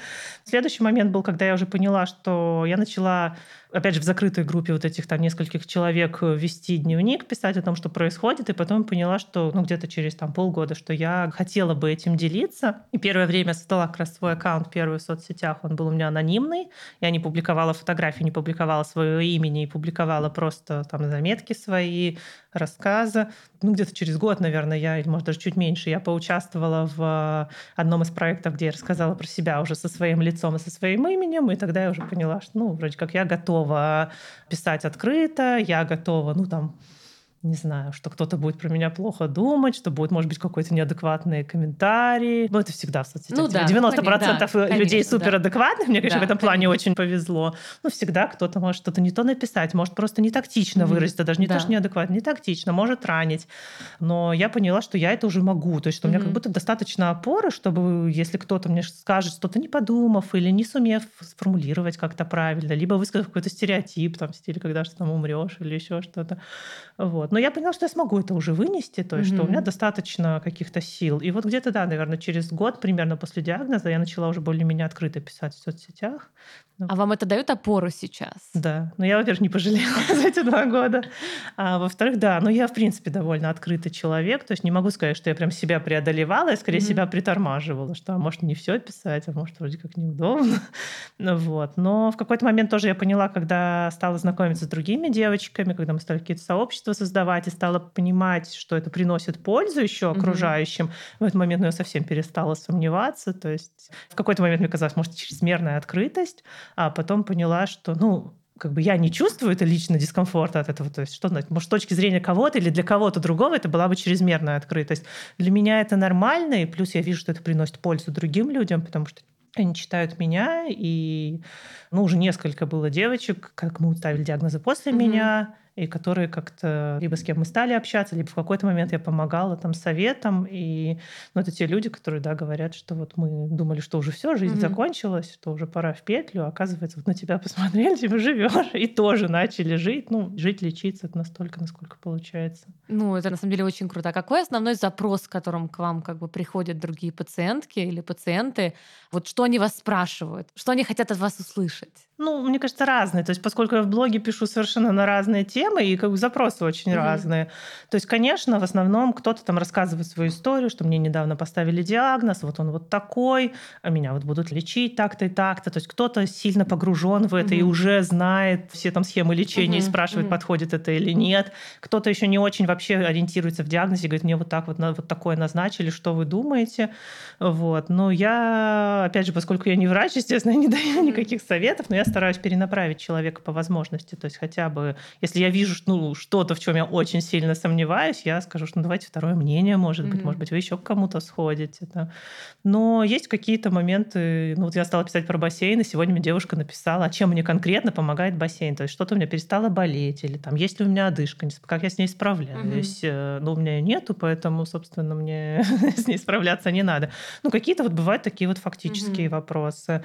Следующий момент был, когда я уже поняла, что я начала опять же, в закрытой группе вот этих там нескольких человек вести дневник, писать о том, что происходит, и потом поняла, что, ну, где-то через там полгода, что я хотела бы этим делиться. И первое время создала как раз свой аккаунт первый в соцсетях, он был у меня анонимный, я не публиковала фотографии, не публиковала своего имени, и публиковала просто там заметки свои, рассказы. Ну, где-то через год, наверное, я, или, может, даже чуть меньше, я поучаствовала в одном из проектов, где я рассказала про себя уже со своим лицом и со своим именем, и тогда я уже поняла, что, ну, вроде как я готова писать открыто, я готова, ну, там, не знаю, что кто-то будет про меня плохо думать, что будет, может быть, какой-то неадекватный комментарий. Ну, это всегда в соцсетях. Ну, да, 90% да, людей суперадекватных, да. мне, конечно, да, в этом плане конечно. очень повезло. Ну, всегда кто-то может что-то не то написать, может просто не тактично mm-hmm. выразиться, даже не да. то, что неадекватно, не тактично, может ранить. Но я поняла, что я это уже могу. То есть, что mm-hmm. у меня как будто достаточно опоры, чтобы, если кто-то мне скажет что-то не подумав или не сумев сформулировать как-то правильно, либо высказав какой-то стереотип, там, в стиле, когда что там умрешь или еще что-то. Вот. Но я поняла, что я смогу это уже вынести, то есть, mm-hmm. что у меня достаточно каких-то сил. И вот где-то, да, наверное, через год примерно после диагноза я начала уже более-менее открыто писать в соцсетях. А вам это дает опору сейчас? Да. Но я, во-первых, не пожалела за эти два года. А во-вторых, да, ну я, в принципе, довольно открытый человек. То есть не могу сказать, что я прям себя преодолевала, я скорее mm-hmm. себя притормаживала, что а может не все писать, а может вроде как неудобно. ну, вот. Но в какой-то момент тоже я поняла, когда стала знакомиться с другими девочками, когда мы стали какие-то сообщества создавать, и стала понимать, что это приносит пользу еще окружающим, mm-hmm. в этот момент ну, я совсем перестала сомневаться. То есть в какой-то момент мне казалось, может, чрезмерная открытость, а потом поняла, что, ну, как бы я не чувствую это лично дискомфорта от этого. То есть, что значит, может, с точки зрения кого-то или для кого-то другого это была бы чрезмерная открытость. Для меня это нормально, и плюс я вижу, что это приносит пользу другим людям, потому что они читают меня, и ну, уже несколько было девочек, как мы ставили диагнозы после mm-hmm. меня, и которые как-то либо с кем мы стали общаться, либо в какой-то момент я помогала там советом. И ну, это те люди, которые, да, говорят, что вот мы думали, что уже все, жизнь mm-hmm. закончилась, что уже пора в петлю. А оказывается, вот на тебя посмотрели, типа живешь, и тоже начали жить. Ну, жить, лечиться, это настолько, насколько получается. Ну, это на самом деле очень круто. А какой основной запрос, с которым к вам как бы приходят другие пациентки или пациенты? Вот что они вас спрашивают? Что они хотят от вас услышать? Ну, мне кажется, разные. То есть, поскольку я в блоге пишу совершенно на разные темы, и как бы запросы очень mm-hmm. разные. То есть, конечно, в основном кто-то там рассказывает свою историю, что мне недавно поставили диагноз, вот он вот такой, а меня вот будут лечить так-то и так-то. То есть, кто-то сильно погружен в это mm-hmm. и уже знает все там схемы лечения mm-hmm. и спрашивает, mm-hmm. подходит это или нет. Кто-то еще не очень вообще ориентируется в диагнозе, говорит, мне вот так вот, вот такое назначили, что вы думаете? Вот. Но я, опять же, поскольку я не врач, естественно, я не даю никаких советов, но я стараюсь перенаправить человека по возможности. То есть хотя бы, если я вижу ну, что-то, в чем я очень сильно сомневаюсь, я скажу, что ну, давайте второе мнение, может mm-hmm. быть, может быть, вы еще к кому-то сходите. Да. Но есть какие-то моменты, ну вот я стала писать про бассейн, и сегодня мне девушка написала, а чем мне конкретно помогает бассейн. То есть что-то у меня перестало болеть, или там есть ли у меня одышка, как я с ней справляюсь. Mm-hmm. Ну, у меня ее нету, поэтому, собственно, мне с ней справляться не надо. Ну, какие-то вот бывают такие вот фактические mm-hmm. вопросы.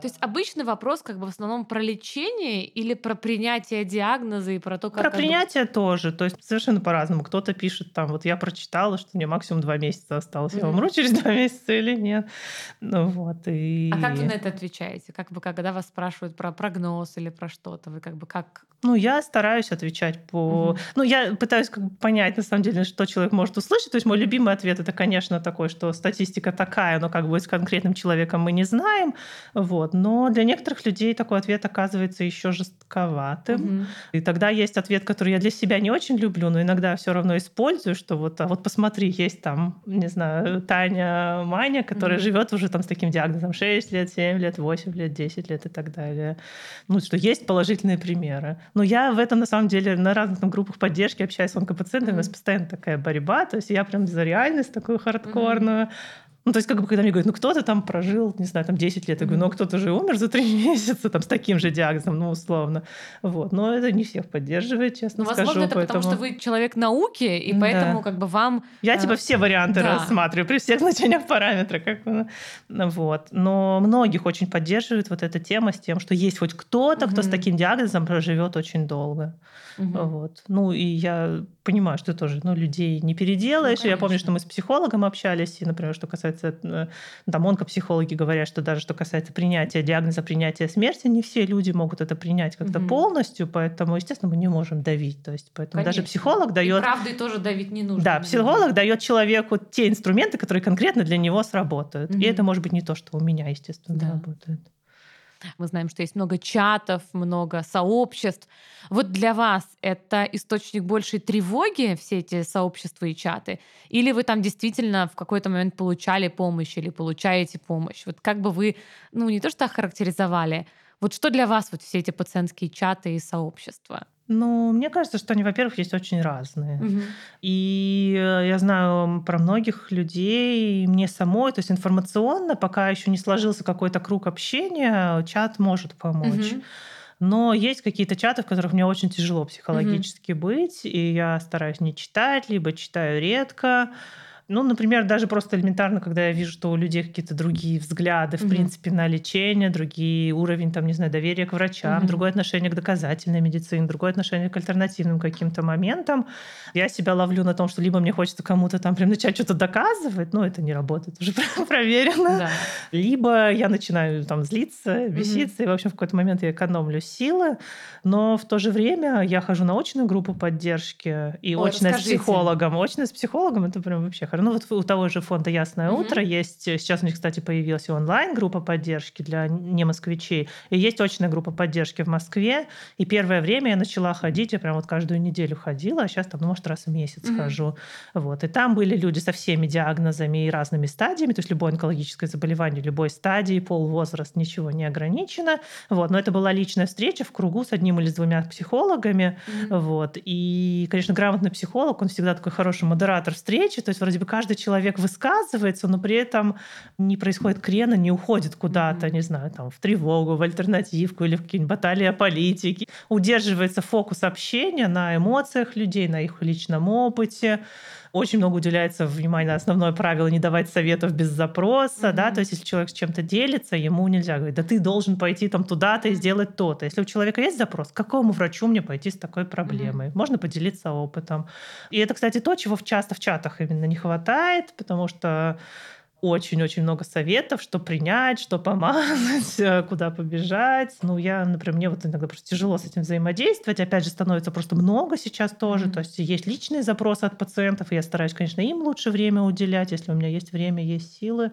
То есть обычный вопрос как бы в основном про лечение или про принятие диагноза и про то, как... Про принятие бы... тоже. То есть совершенно по-разному. Кто-то пишет там, вот я прочитала, что мне максимум два месяца осталось. Mm-hmm. Я умру через два месяца или нет? Ну вот. И... А как вы на это отвечаете? Как бы когда вас спрашивают про прогноз или про что-то, вы как бы как... Ну, я стараюсь отвечать по... Mm-hmm. Ну, я пытаюсь как бы понять, на самом деле, что человек может услышать. То есть мой любимый ответ это, конечно, такой, что статистика такая, но как будет с конкретным человеком мы не знаем. Вот вот. Но для некоторых людей такой ответ оказывается еще жестковатым. Угу. И тогда есть ответ, который я для себя не очень люблю, но иногда все равно использую, что вот, а вот посмотри, есть там, не знаю, Таня Маня, которая угу. живет уже там с таким диагнозом 6 лет, 7 лет, 8 лет, 10 лет и так далее. Ну, что есть положительные примеры. Но я в этом, на самом деле, на разных там, группах поддержки общаюсь с онкопациентами, угу. у нас постоянно такая борьба, то есть я прям за реальность такую хардкорную, ну, то есть, как бы, когда мне говорят, ну, кто-то там прожил, не знаю, там 10 лет, я говорю, ну, а кто-то же умер за 3 месяца, там, с таким же диагнозом, ну, условно. Вот. Но это не всех поддерживает, честно ну, возможно, скажу. это поэтому... потому, что вы человек науки, и поэтому, да. как бы, вам... Я, типа, все варианты да. рассматриваю при всех значениях параметра. Как бы, вот. Но многих очень поддерживает вот эта тема с тем, что есть хоть кто-то, кто с таким диагнозом проживет очень долго. Угу. Вот. Ну, и я понимаю, что тоже ну, людей не переделаешь. Ну, я помню, что мы с психологом общались, и, например, что касается, э, там, онкопсихологи говорят, что даже что касается принятия диагноза, принятия смерти, не все люди могут это принять как-то угу. полностью, поэтому, естественно, мы не можем давить. То есть, поэтому Конечно. даже психолог дает... И правдой тоже давить не нужно. Да, психолог дает человеку те инструменты, которые конкретно для него сработают. Угу. И это может быть не то, что у меня, естественно, да. работает. Мы знаем, что есть много чатов, много сообществ. Вот для вас это источник большей тревоги, все эти сообщества и чаты? Или вы там действительно в какой-то момент получали помощь или получаете помощь? Вот как бы вы, ну не то что охарактеризовали, вот что для вас вот все эти пациентские чаты и сообщества? Ну, мне кажется, что они, во-первых, есть очень разные. Мгм. И э, я знаю про многих людей, и мне самой, то есть информационно, пока еще не сложился какой-то круг общения, чат может помочь. Мгм. Но есть какие-то чаты, в которых мне очень тяжело психологически быть, и я стараюсь не читать, либо читаю редко. Ну, например, даже просто элементарно, когда я вижу, что у людей какие-то другие взгляды, в Мгм. принципе, на лечение, другие уровень, там, не знаю, доверия к врачам, Мгм. другое отношение к доказательной медицине, другое отношение к альтернативным каким-то моментам. Я себя ловлю на том, что либо мне хочется кому-то там прям начать что-то доказывать, но это не работает, уже проверено. Да. Либо я начинаю там злиться, беситься, и, в общем, в какой-то момент я экономлю силы, но в то же время я хожу на очную группу поддержки и Ой, очная с расскажите. психологом. Очная с психологом это прям вообще хорошо. Ну вот у того же фонда «Ясное Мгм. утро» есть, э, сейчас у них, кстати, появилась онлайн-группа поддержки для не москвичей, и есть очная группа поддержки в Москве, и первое время я начала ходить, я прям вот каждую неделю ходила, а сейчас там, ну, может, раз в месяц Мгм. хожу. Вот. И там были люди со всеми диагнозами и разными стадиями, то есть любое онкологическое заболевание, любой стадии, пол, возраст, ничего не ограничено. Вот. Но это была личная встреча в кругу с одним или с двумя психологами. Мгм. Вот. И, конечно, грамотный психолог, он всегда такой хороший модератор встречи, то есть вроде бы каждый человек высказывается, но при этом не происходит крена, не уходит куда-то, не знаю, там, в тревогу, в альтернативку или в какие-нибудь баталии о политике. Удерживается фокус общения на эмоциях людей, на их личном опыте. Очень много уделяется внимания основное правило не давать советов без запроса, да, Мгм. то есть если человек с чем-то делится, ему нельзя говорить, да ты должен пойти там туда-то и сделать то-то. Если у человека есть запрос, к какому врачу мне пойти с такой проблемой? Можно поделиться опытом. И это, кстати, то, чего часто в чатах именно не хватает, потому что очень-очень много советов, что принять, что помазать, э, куда побежать. Ну, я, например, мне вот иногда просто тяжело с этим взаимодействовать. Опять же, становится просто много сейчас тоже. Мгм. То есть есть личные запросы от пациентов, и я стараюсь, конечно, им лучше время уделять, если у меня есть время, есть силы.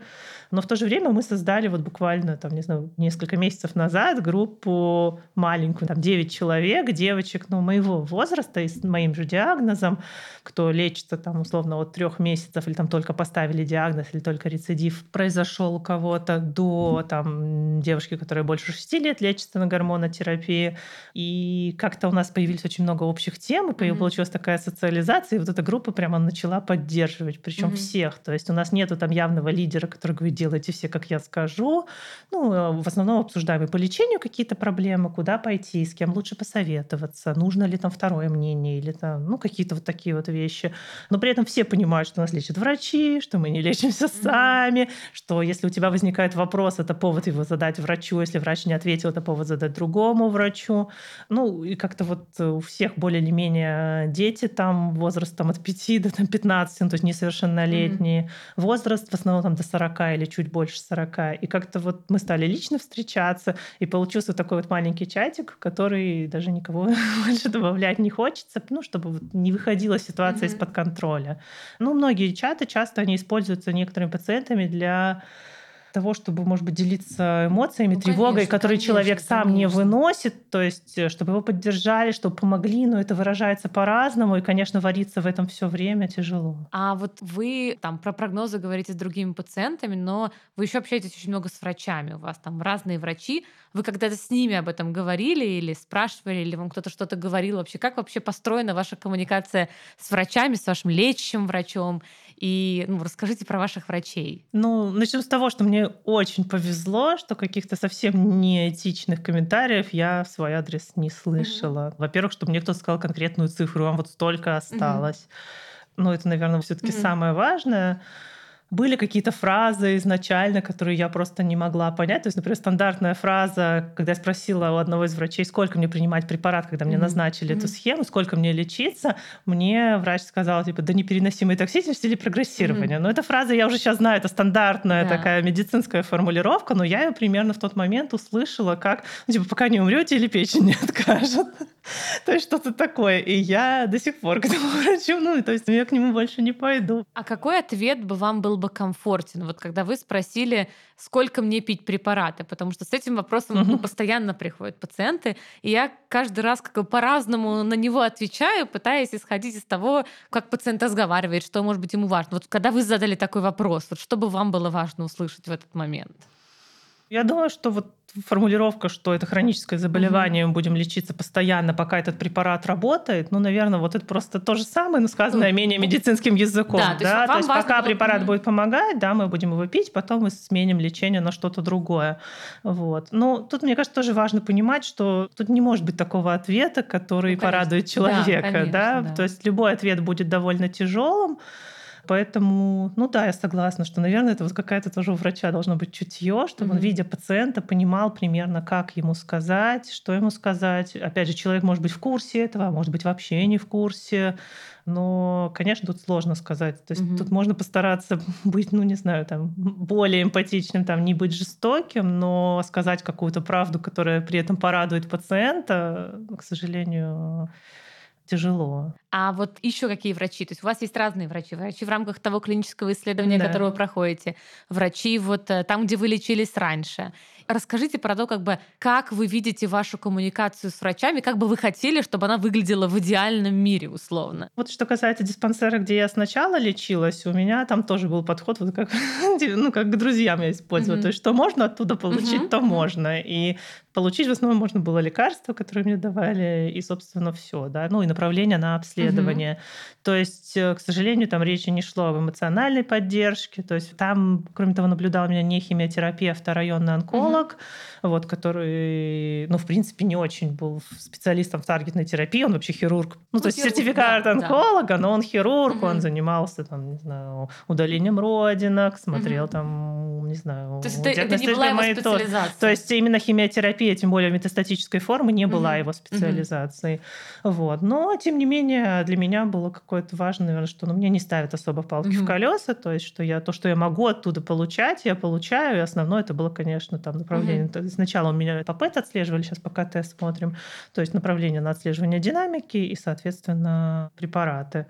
Но в то же время мы создали вот буквально, там, не знаю, несколько месяцев назад группу маленькую, там, 9 человек, девочек, ну, моего возраста и с моим же диагнозом, кто лечится там условно от трех месяцев или там только поставили диагноз или только рецидив произошел у кого-то до там девушки, которая больше шести лет лечится на гормонотерапии. И как-то у нас появились очень много общих тем, и Мгм. получилась такая социализация, и вот эта группа прямо начала поддерживать, причем Мгм. всех. То есть у нас нету там явного лидера, который говорит, делайте все, как я скажу. Ну, э, в основном обсуждаем и по лечению какие-то проблемы, куда пойти, с кем лучше посоветоваться, нужно ли там второе мнение или там, ну, какие-то вот такие вот вещи. Но при этом все понимают, что нас лечат врачи, что мы не лечимся сами, что если у тебя возникает вопрос, это повод его задать врачу, если врач не ответил, это повод задать другому врачу. Ну, и как-то вот у всех более или менее дети там возрастом от 5 до там, 15, ну, то есть несовершеннолетние. Возраст в основном там до 40 или чуть больше 40. И как-то вот мы стали лично встречаться, и получился такой вот маленький чатик, который даже никого больше добавлять не хочется, ну, чтобы вот не выходила ситуация Мгм. из-под контроля. Ну, многие чаты, часто они используются некоторыми пациентами для того, чтобы, может быть, делиться эмоциями, Ну, тревогой, конечно, которые конечно, человек сам не конечно. выносит, то есть, э, чтобы его поддержали, чтобы помогли, но это выражается по-разному, и, конечно, вариться в этом все время тяжело. А вот вы там про прогнозы говорите с другими пациентами, но вы еще общаетесь очень много с врачами. У вас там разные врачи. Вы когда-то с ними об этом говорили или спрашивали, или вам кто-то что-то говорил вообще? Как вообще построена ваша коммуникация с врачами, с вашим лечащим врачом? И ну, расскажите про ваших врачей. Ну, начнем с того, что мне очень повезло, что каких-то совсем неэтичных комментариев я в свой адрес не слышала. Во-первых, что мне кто-то сказал конкретную цифру, вам вот столько осталось. Ну, это, наверное, все-таки Мгм. самое важное. Были какие-то фразы изначально, которые я просто не могла понять. То есть, например, стандартная фраза, когда я спросила у одного из врачей, сколько мне принимать препарат, когда мне назначили эту Мгм. схему, сколько мне лечиться, мне врач сказал, типа, да непереносимая токсичность или прогрессирование. Но эта фраза я уже сейчас знаю, это стандартная Да. такая медицинская формулировка, но я ее примерно в тот момент услышала как, ну, типа, пока не умрете или печень не откажет. То есть что-то такое. И я до сих пор к этому врачу, ну, то есть я к нему больше не пойду. А какой ответ бы вам был бы комфортен? Вот когда вы спросили, сколько мне пить препараты, потому что с этим вопросом ну, постоянно приходят пациенты, и я каждый раз как бы по-разному на него отвечаю, пытаясь исходить из того, как пациент разговаривает, что может быть ему важно. Вот когда вы задали такой вопрос, вот что бы вам было важно услышать в этот момент? Я думаю, что вот формулировка, что это хроническое заболевание, мы будем лечиться постоянно, пока этот препарат работает, ну, наверное, вот это просто то же самое, но сказанное ну, менее медицинским языком. Да, то есть, да? То есть пока было... препарат будет помогать, да, мы будем его пить, потом мы сменим лечение на что-то другое. Вот. Но тут, мне кажется, тоже важно понимать, что тут не может быть такого ответа, который ну, порадует человека. Да, конечно, да? Да. То есть любой ответ будет довольно тяжелым. Поэтому, ну да, я согласна, что, наверное, это вот какая-то тоже у врача должно быть чутье, чтобы mm-hmm. он, видя пациента, понимал примерно, как ему сказать, что ему сказать. Опять же, человек может быть в курсе этого, а может быть вообще не в курсе. Но, конечно, тут сложно сказать. То есть mm-hmm. тут можно постараться быть, ну, не знаю, там, более эмпатичным, там, не быть жестоким, но сказать какую-то правду, которая при этом порадует пациента, к сожалению, тяжело. А вот еще какие врачи? То есть у вас есть разные врачи. Врачи в рамках того клинического исследования, да. которое вы проходите. Врачи вот э, там, где вы лечились раньше. Расскажите про то, как бы, как вы видите вашу коммуникацию с врачами, как бы вы хотели, чтобы она выглядела в идеальном мире, условно. Вот что касается диспансера, где я сначала лечилась, у меня там тоже был подход, вот как, ну, как к друзьям я использовала. Mm-hmm. То есть, что можно оттуда получить, mm-hmm. то можно. И получить в основном можно было лекарства, которые мне давали, и, собственно, все, да, ну и направление на обследование. Mm-hmm. То есть, э, к сожалению, там речи не шло об эмоциональной поддержке, то есть там, кроме того, наблюдал меня не химиотерапевт, а районный онколог, mm-hmm. вот, который, ну, в принципе, не очень был специалистом в таргетной терапии, он вообще хирург, ну, ну то есть хирург, сертификат да, онколога, да. но он хирург, mm-hmm. он занимался, там, не знаю, удалением родинок, смотрел mm-hmm. там, не знаю, то есть это, это не была его специализация? То есть именно химиотерапия, тем более метастатической формы, не была mm-hmm. его специализацией. Mm-hmm. Вот. Но, тем не менее, для меня было какое-то важное, наверное, что ну, мне не ставят особо палки mm-hmm. в колеса, то есть что я то, что я могу оттуда получать, я получаю, и основное это было, конечно, там направление. Mm-hmm. Сначала у меня по ПЭТ отслеживали, сейчас пока тест смотрим, то есть направление на отслеживание динамики и, соответственно, препараты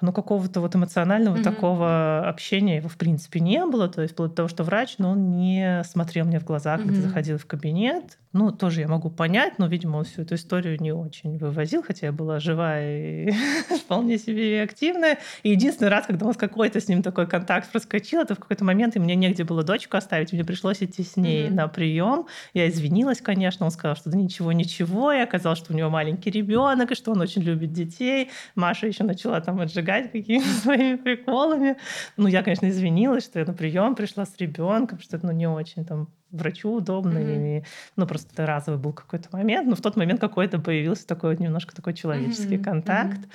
но какого-то вот эмоционального mm-hmm. такого общения его в принципе не было. То есть вплоть до того, что врач, но он не смотрел мне в глаза, когда mm-hmm. заходил в кабинет. Ну, тоже я могу понять, но, видимо, он всю эту историю не очень вывозил, хотя я была живая и вполне себе активная. И единственный раз, когда у нас какой-то с ним такой контакт проскочил, это в какой-то момент, и мне негде было дочку оставить, мне пришлось идти с ней mm-hmm. на прием. Я извинилась, конечно, он сказал, что да ничего, ничего, и оказалось, что у него маленький ребенок, и что он очень любит детей. Маша еще начала там отжигать какими-то своими приколами. Ну, я, конечно, извинилась, что я на прием пришла с ребенком, что это ну, не очень там врачу удобно. Mm-hmm. И, ну, просто это разовый был какой-то момент. Но в тот момент какой-то появился такой вот немножко такой человеческий mm-hmm. контакт. Mm-hmm.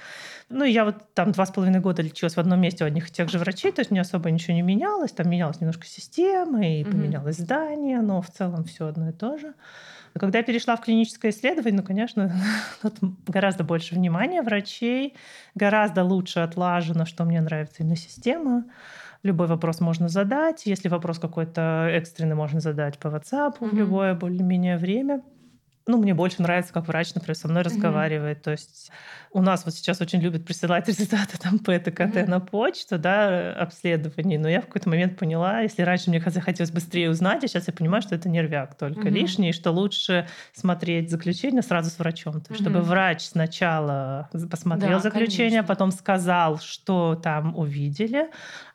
Ну, и я вот там два с половиной года лечилась в одном месте у одних и тех же врачей, то есть не особо ничего не менялось. Там менялась немножко система, и mm-hmm. поменялось здание, но в целом все одно и то же. Но когда я перешла в клиническое исследование, ну, конечно, тут гораздо больше внимания врачей, гораздо лучше отлажено, что мне нравится именно система. Любой вопрос можно задать. Если вопрос какой-то экстренный, можно задать по WhatsApp mm-hmm. в любое более-менее время ну, мне больше нравится, как врач, например, со мной mm-hmm. разговаривает. То есть у нас вот сейчас очень любят присылать результаты там ПЭТ и КТ mm-hmm. на почту, да, обследований. Но я в какой-то момент поняла, если раньше мне захотелось быстрее узнать, а сейчас я понимаю, что это нервяк только mm-hmm. лишний, что лучше смотреть заключение сразу с врачом. То есть, mm-hmm. чтобы врач сначала посмотрел да, заключение, конечно. потом сказал, что там увидели,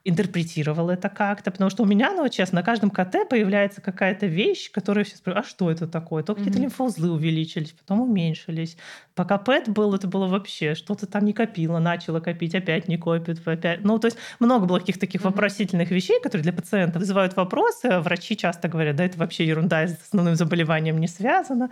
интерпретировал это как-то, потому что у меня, ну, честно, на каждом КТ появляется какая-то вещь, которая все спрашивают, а что это такое? То какие-то mm-hmm. лимфоузлы увеличились, потом уменьшились. Пока ПЭТ был, это было вообще, что-то там не копило, начало копить, опять не копит, опять. Ну, то есть много было каких-то таких mm-hmm. вопросительных вещей, которые для пациента вызывают вопросы, а врачи часто говорят, да, это вообще ерунда, с основным заболеванием не связано.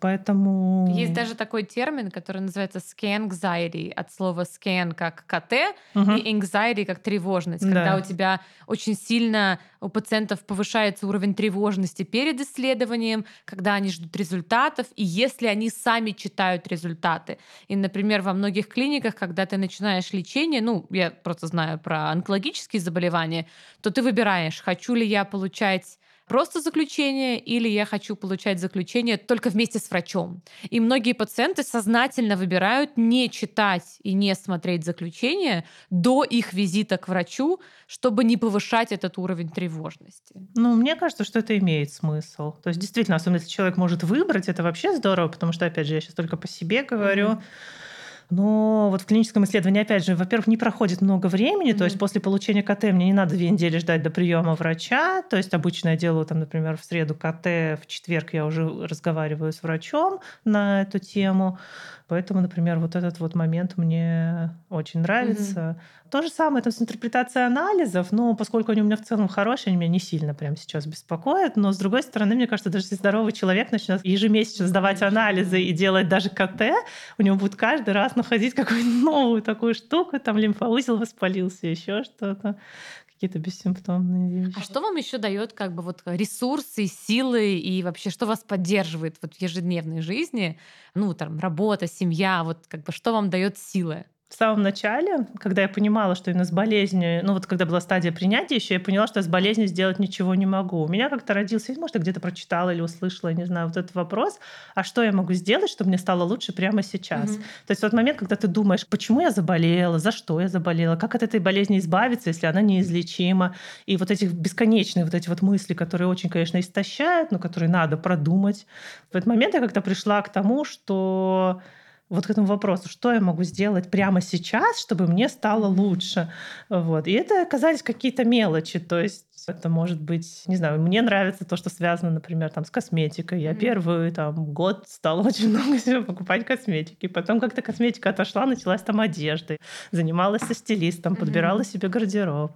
Поэтому... Есть даже такой термин, который называется scan anxiety, от слова scan как КТ угу. и anxiety как тревожность, когда да. у тебя очень сильно у пациентов повышается уровень тревожности перед исследованием, когда они ждут результатов, и если они сами читают результаты. И, например, во многих клиниках, когда ты начинаешь лечение, ну, я просто знаю про онкологические заболевания, то ты выбираешь, хочу ли я получать просто заключение или я хочу получать заключение только вместе с врачом. И многие пациенты сознательно выбирают не читать и не смотреть заключение до их визита к врачу, чтобы не повышать этот уровень тревожности. Ну, мне кажется, что это имеет смысл. То есть, действительно, особенно если человек может выбрать, это вообще здорово, потому что, опять же, я сейчас только по себе говорю. Mm-hmm Но вот в клиническом исследовании, опять же, во-первых, не проходит много времени, mm-hmm. то есть после получения КТ мне не надо две недели ждать до приема врача, то есть обычно я делаю там, например, в среду КТ, в четверг я уже разговариваю с врачом на эту тему. Поэтому, например, вот этот вот момент мне очень нравится. Mm-hmm. То же самое это с интерпретацией анализов, но поскольку они у меня в целом хорошие, они меня не сильно прямо сейчас беспокоят. Но с другой стороны, мне кажется, даже если здоровый человек начнет ежемесячно сдавать анализы и делать даже КТ, у него будет каждый раз находить какую-то новую такую штуку, там лимфоузел воспалился, еще что-то какие-то бессимптомные вещи. А что вам еще дает как бы вот ресурсы, силы и вообще что вас поддерживает вот в ежедневной жизни? Ну, там, работа, семья, вот как бы что вам дает силы? В самом начале, когда я понимала, что именно с болезнью, ну вот когда была стадия принятия еще, я поняла, что я с болезнью сделать ничего не могу. У меня как-то родился, может, я где-то прочитала или услышала, я не знаю, вот этот вопрос, а что я могу сделать, чтобы мне стало лучше прямо сейчас? Mm-hmm. То есть в тот момент, когда ты думаешь, почему я заболела, за что я заболела, как от этой болезни избавиться, если она неизлечима, и вот эти бесконечные вот эти вот мысли, которые очень, конечно, истощают, но которые надо продумать. В этот момент я как-то пришла к тому, что вот к этому вопросу, что я могу сделать прямо сейчас, чтобы мне стало лучше. Вот. И это оказались какие-то мелочи. То есть это может быть, не знаю, мне нравится то, что связано, например, там, с косметикой. Я mm-hmm. первый там, год стала очень много себе покупать косметики. Потом как-то косметика отошла, началась там одежды. Занималась со стилистом, подбирала себе гардероб.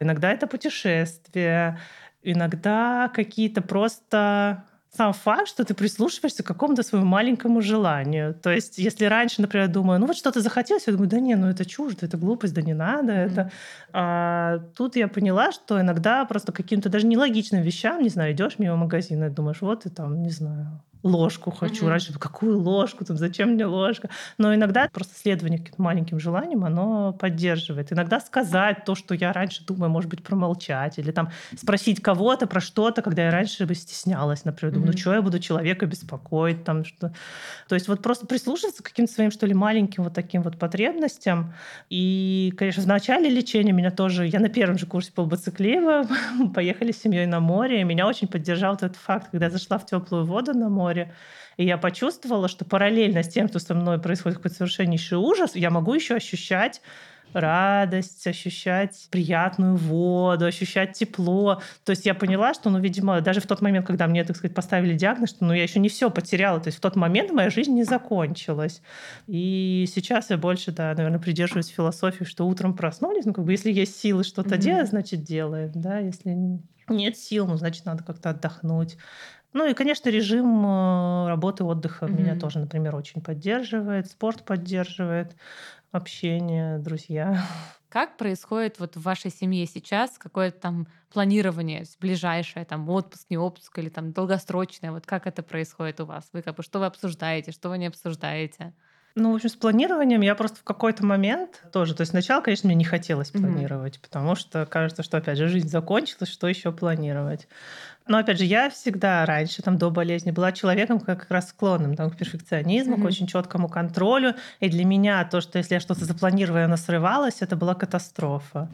Иногда это путешествия, иногда какие-то просто сам факт, что ты прислушиваешься к какому-то своему маленькому желанию. То есть, если раньше, например, думаю, ну вот что-то захотелось, я думаю, да не, ну это чушь, это глупость, да не надо mm-hmm. это. А тут я поняла, что иногда просто каким-то даже нелогичным вещам, не знаю, идешь мимо магазина и думаешь, вот и там, не знаю, ложку хочу. Mm-hmm. Раньше, какую ложку, там, зачем мне ложка? Но иногда просто следование к маленьким желаниям, оно поддерживает. Иногда сказать то, что я раньше думаю, может быть, промолчать. Или там спросить кого-то про что-то, когда я раньше бы стеснялась, например. Думаю, mm-hmm. ну что я буду человека беспокоить? Там, что... То есть вот просто прислушиваться к каким-то своим, что ли, маленьким вот таким вот потребностям. И, конечно, в начале лечения меня тоже... Я на первом же курсе полбоциклива поехали с семьей на море, и меня очень поддержал этот факт, когда я зашла в теплую воду на море, море. И я почувствовала, что параллельно с тем, что со мной происходит какой-то совершеннейший ужас, я могу еще ощущать радость, ощущать приятную воду, ощущать тепло. То есть я поняла, что, ну, видимо, даже в тот момент, когда мне, так сказать, поставили диагноз, что ну, я еще не все потеряла. То есть в тот момент моя жизнь не закончилась. И сейчас я больше, да, наверное, придерживаюсь философии, что утром проснулись, ну, как бы, если есть силы что-то mm-hmm. делать, значит, делаем, да, если нет сил, ну, значит, надо как-то отдохнуть. Ну и, конечно, режим э, работы, отдыха mm-hmm. меня тоже, например, очень поддерживает, спорт поддерживает, общение, друзья. Как происходит вот в вашей семье сейчас какое-то там планирование ближайшее, там отпуск, не отпуск или там долгосрочное? Вот как это происходит у вас? Вы как бы что вы обсуждаете, что вы не обсуждаете? Ну, в общем, с планированием я просто в какой-то момент тоже, то есть сначала, конечно, мне не хотелось планировать, mm-hmm. потому что кажется, что опять же жизнь закончилась, что еще планировать. Но опять же, я всегда раньше, там, до болезни, была человеком как раз склонным там, к перфекционизму, mm-hmm. к очень четкому контролю. И для меня то, что если я что-то запланирую, оно срывалось, это была катастрофа.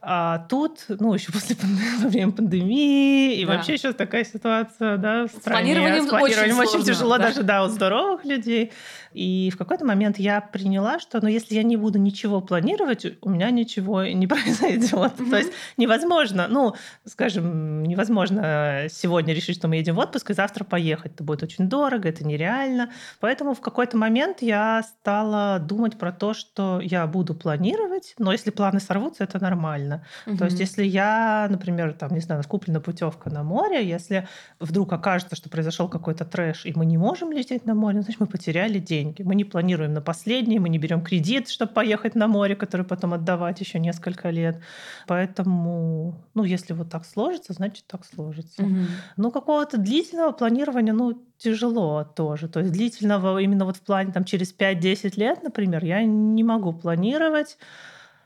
А тут, ну, еще после во время пандемии, и да. вообще сейчас такая ситуация, да, в стране. С планированием, с планированием очень, очень тяжело да. даже, да, у здоровых людей. И в какой-то момент я приняла, что, ну, если я не буду ничего планировать, у меня ничего не произойдет. Mm-hmm. То есть невозможно, ну, скажем, невозможно сегодня решить, что мы едем в отпуск, и завтра поехать. Это будет очень дорого, это нереально. Поэтому в какой-то момент я стала думать про то, что я буду планировать, но если планы сорвутся, это нормально нормально. Угу. То есть, если я, например, там, не знаю, куплена путевка на море, если вдруг окажется, что произошел какой-то трэш, и мы не можем лететь на море, значит, мы потеряли деньги. Мы не планируем на последние, мы не берем кредит, чтобы поехать на море, который потом отдавать еще несколько лет. Поэтому, ну, если вот так сложится, значит, так сложится. Угу. Ну, какого-то длительного планирования, ну, тяжело тоже. То есть длительного именно вот в плане там через 5-10 лет, например, я не могу планировать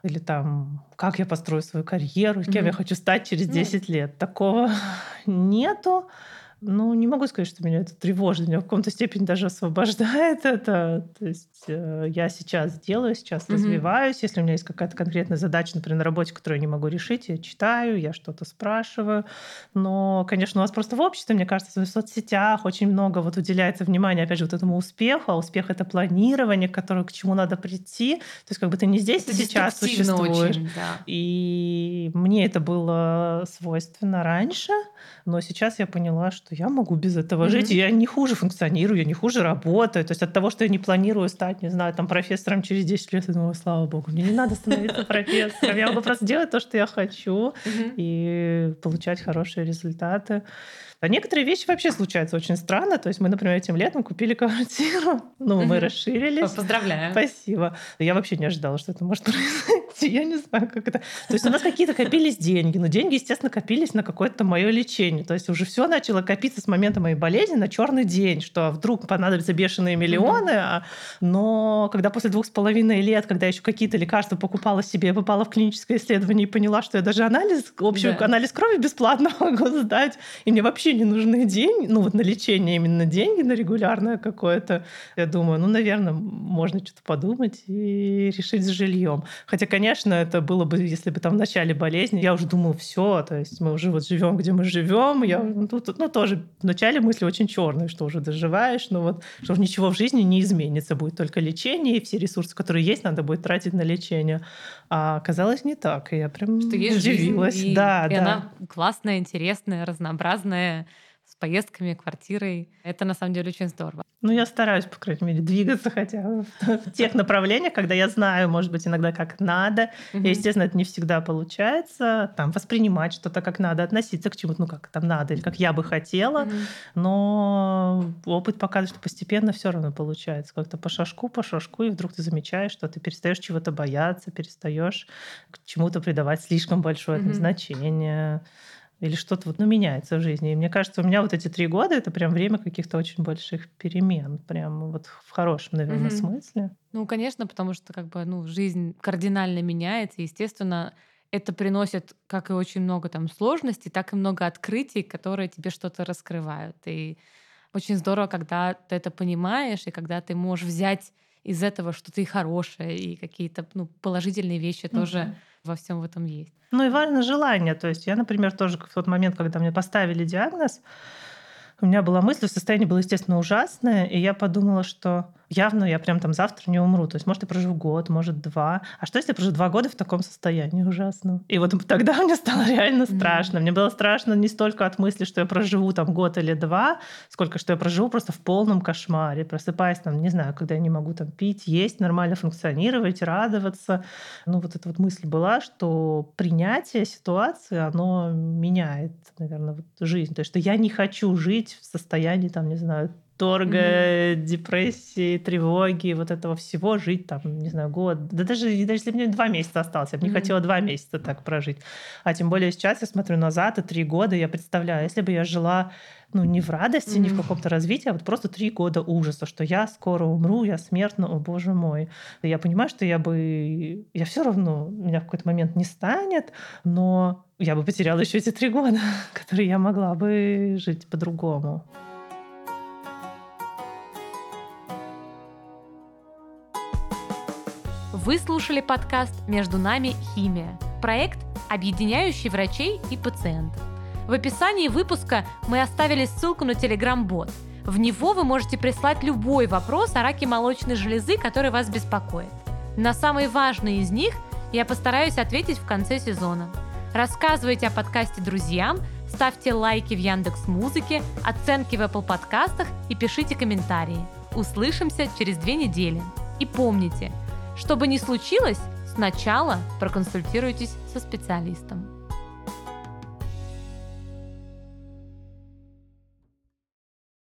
или там, как я построю свою карьеру, кем mm-hmm. я хочу стать через 10 mm-hmm. лет. Такого нету. Ну, не могу сказать, что меня это тревожит, меня в каком-то степени даже освобождает это. То есть э, я сейчас делаю, сейчас mm-hmm. развиваюсь. Если у меня есть какая-то конкретная задача, например, на работе, которую я не могу решить, я читаю, я что-то спрашиваю. Но, конечно, у нас просто в обществе, мне кажется, в соцсетях очень много вот уделяется внимания, опять же, вот этому успеху, а успех — это планирование, которое, к чему надо прийти. То есть как бы ты не здесь это и сейчас существуешь. Очень, да. И мне это было свойственно раньше, но сейчас я поняла, что я могу без этого mm-hmm. жить, и я не хуже функционирую, я не хуже работаю. То есть от того, что я не планирую стать, не знаю, там профессором через 10 лет, я думаю, слава богу, мне не надо становиться профессором. Я могу просто делать то, что я хочу, и получать хорошие результаты. А некоторые вещи вообще случаются очень странно. То есть мы, например, этим летом купили квартиру. Ну, мы расширились. Поздравляю. Спасибо. Я вообще не ожидала, что это может произойти. Я не знаю, как это. То есть у нас какие-то копились деньги. Но деньги, естественно, копились на какое-то мое лечение. То есть уже все начало копиться с момента моей болезни на черный день, что вдруг понадобятся бешеные миллионы. Mm-hmm. Но когда после двух с половиной лет, когда я еще какие-то лекарства покупала себе, попала в клиническое исследование и поняла, что я даже анализ, общий анализ крови бесплатно могу сдать. И мне вообще вообще не нужны деньги, ну вот на лечение именно деньги, на регулярное какое-то, я думаю, ну, наверное, можно что-то подумать и решить с жильем. Хотя, конечно, это было бы, если бы там в начале болезни, я уже думала, все, то есть мы уже вот живем, где мы живем, я ну, тут, ну, тоже в начале мысли очень черные, что уже доживаешь, но вот что ничего в жизни не изменится, будет только лечение, и все ресурсы, которые есть, надо будет тратить на лечение. А оказалось не так, я прям что есть удивилась. Жизнь, и, да, и да. она классная, интересная, разнообразная, поездками, квартирой. Это на самом деле очень здорово. Ну, я стараюсь, по крайней мере, двигаться хотя бы в тех направлениях, когда я знаю, может быть, иногда как надо. И, естественно, это не всегда получается. Там воспринимать что-то как надо, относиться к чему-то, ну, как там надо, или как я бы хотела. Но опыт показывает, что постепенно все равно получается. Как-то по шажку, по шажку, и вдруг ты замечаешь, что ты перестаешь чего-то бояться, перестаешь к чему-то придавать слишком большое значение или что-то вот, ну, меняется в жизни. И мне кажется, у меня вот эти три года это прям время каких-то очень больших перемен, прям вот в хорошем, наверное, mm-hmm. смысле. Ну, конечно, потому что как бы, ну, жизнь кардинально меняется, естественно, это приносит как и очень много там сложностей, так и много открытий, которые тебе что-то раскрывают. И очень здорово, когда ты это понимаешь, и когда ты можешь взять из этого что-то и хорошее, и какие-то ну, положительные вещи mm-hmm. тоже во всем в этом есть. Ну и важно желание. То есть я, например, тоже в тот момент, когда мне поставили диагноз, у меня была мысль, состояние было, естественно, ужасное, и я подумала, что явно я прям там завтра не умру. То есть, может, я проживу год, может, два. А что, если я проживу два года в таком состоянии ужасном? И вот тогда мне стало реально страшно. Mm-hmm. Мне было страшно не столько от мысли, что я проживу там год или два, сколько что я проживу просто в полном кошмаре, просыпаясь там, не знаю, когда я не могу там пить, есть, нормально функционировать, радоваться. Ну, вот эта вот мысль была, что принятие ситуации, оно меняет, наверное, вот жизнь. То есть, что я не хочу жить в состоянии, там, не знаю, восторга, mm-hmm. депрессии, тревоги, вот этого всего жить там, не знаю, год. Да даже, даже если мне два месяца осталось, я бы mm-hmm. не хотела два месяца так прожить. А тем более сейчас я смотрю назад, и три года, я представляю, если бы я жила ну, не в радости, mm-hmm. не в каком-то развитии, а вот просто три года ужаса, что я скоро умру, я смертна, о боже мой. Я понимаю, что я бы... Я все равно, меня в какой-то момент не станет, но я бы потеряла еще эти три года, которые я могла бы жить по-другому. Вы слушали подкаст «Между нами химия» – проект, объединяющий врачей и пациентов. В описании выпуска мы оставили ссылку на Telegram-бот. В него вы можете прислать любой вопрос о раке молочной железы, который вас беспокоит. На самые важные из них я постараюсь ответить в конце сезона. Рассказывайте о подкасте друзьям, ставьте лайки в Яндекс Музыке, оценки в Apple подкастах и пишите комментарии. Услышимся через две недели. И помните – что бы ни случилось, сначала проконсультируйтесь со специалистом.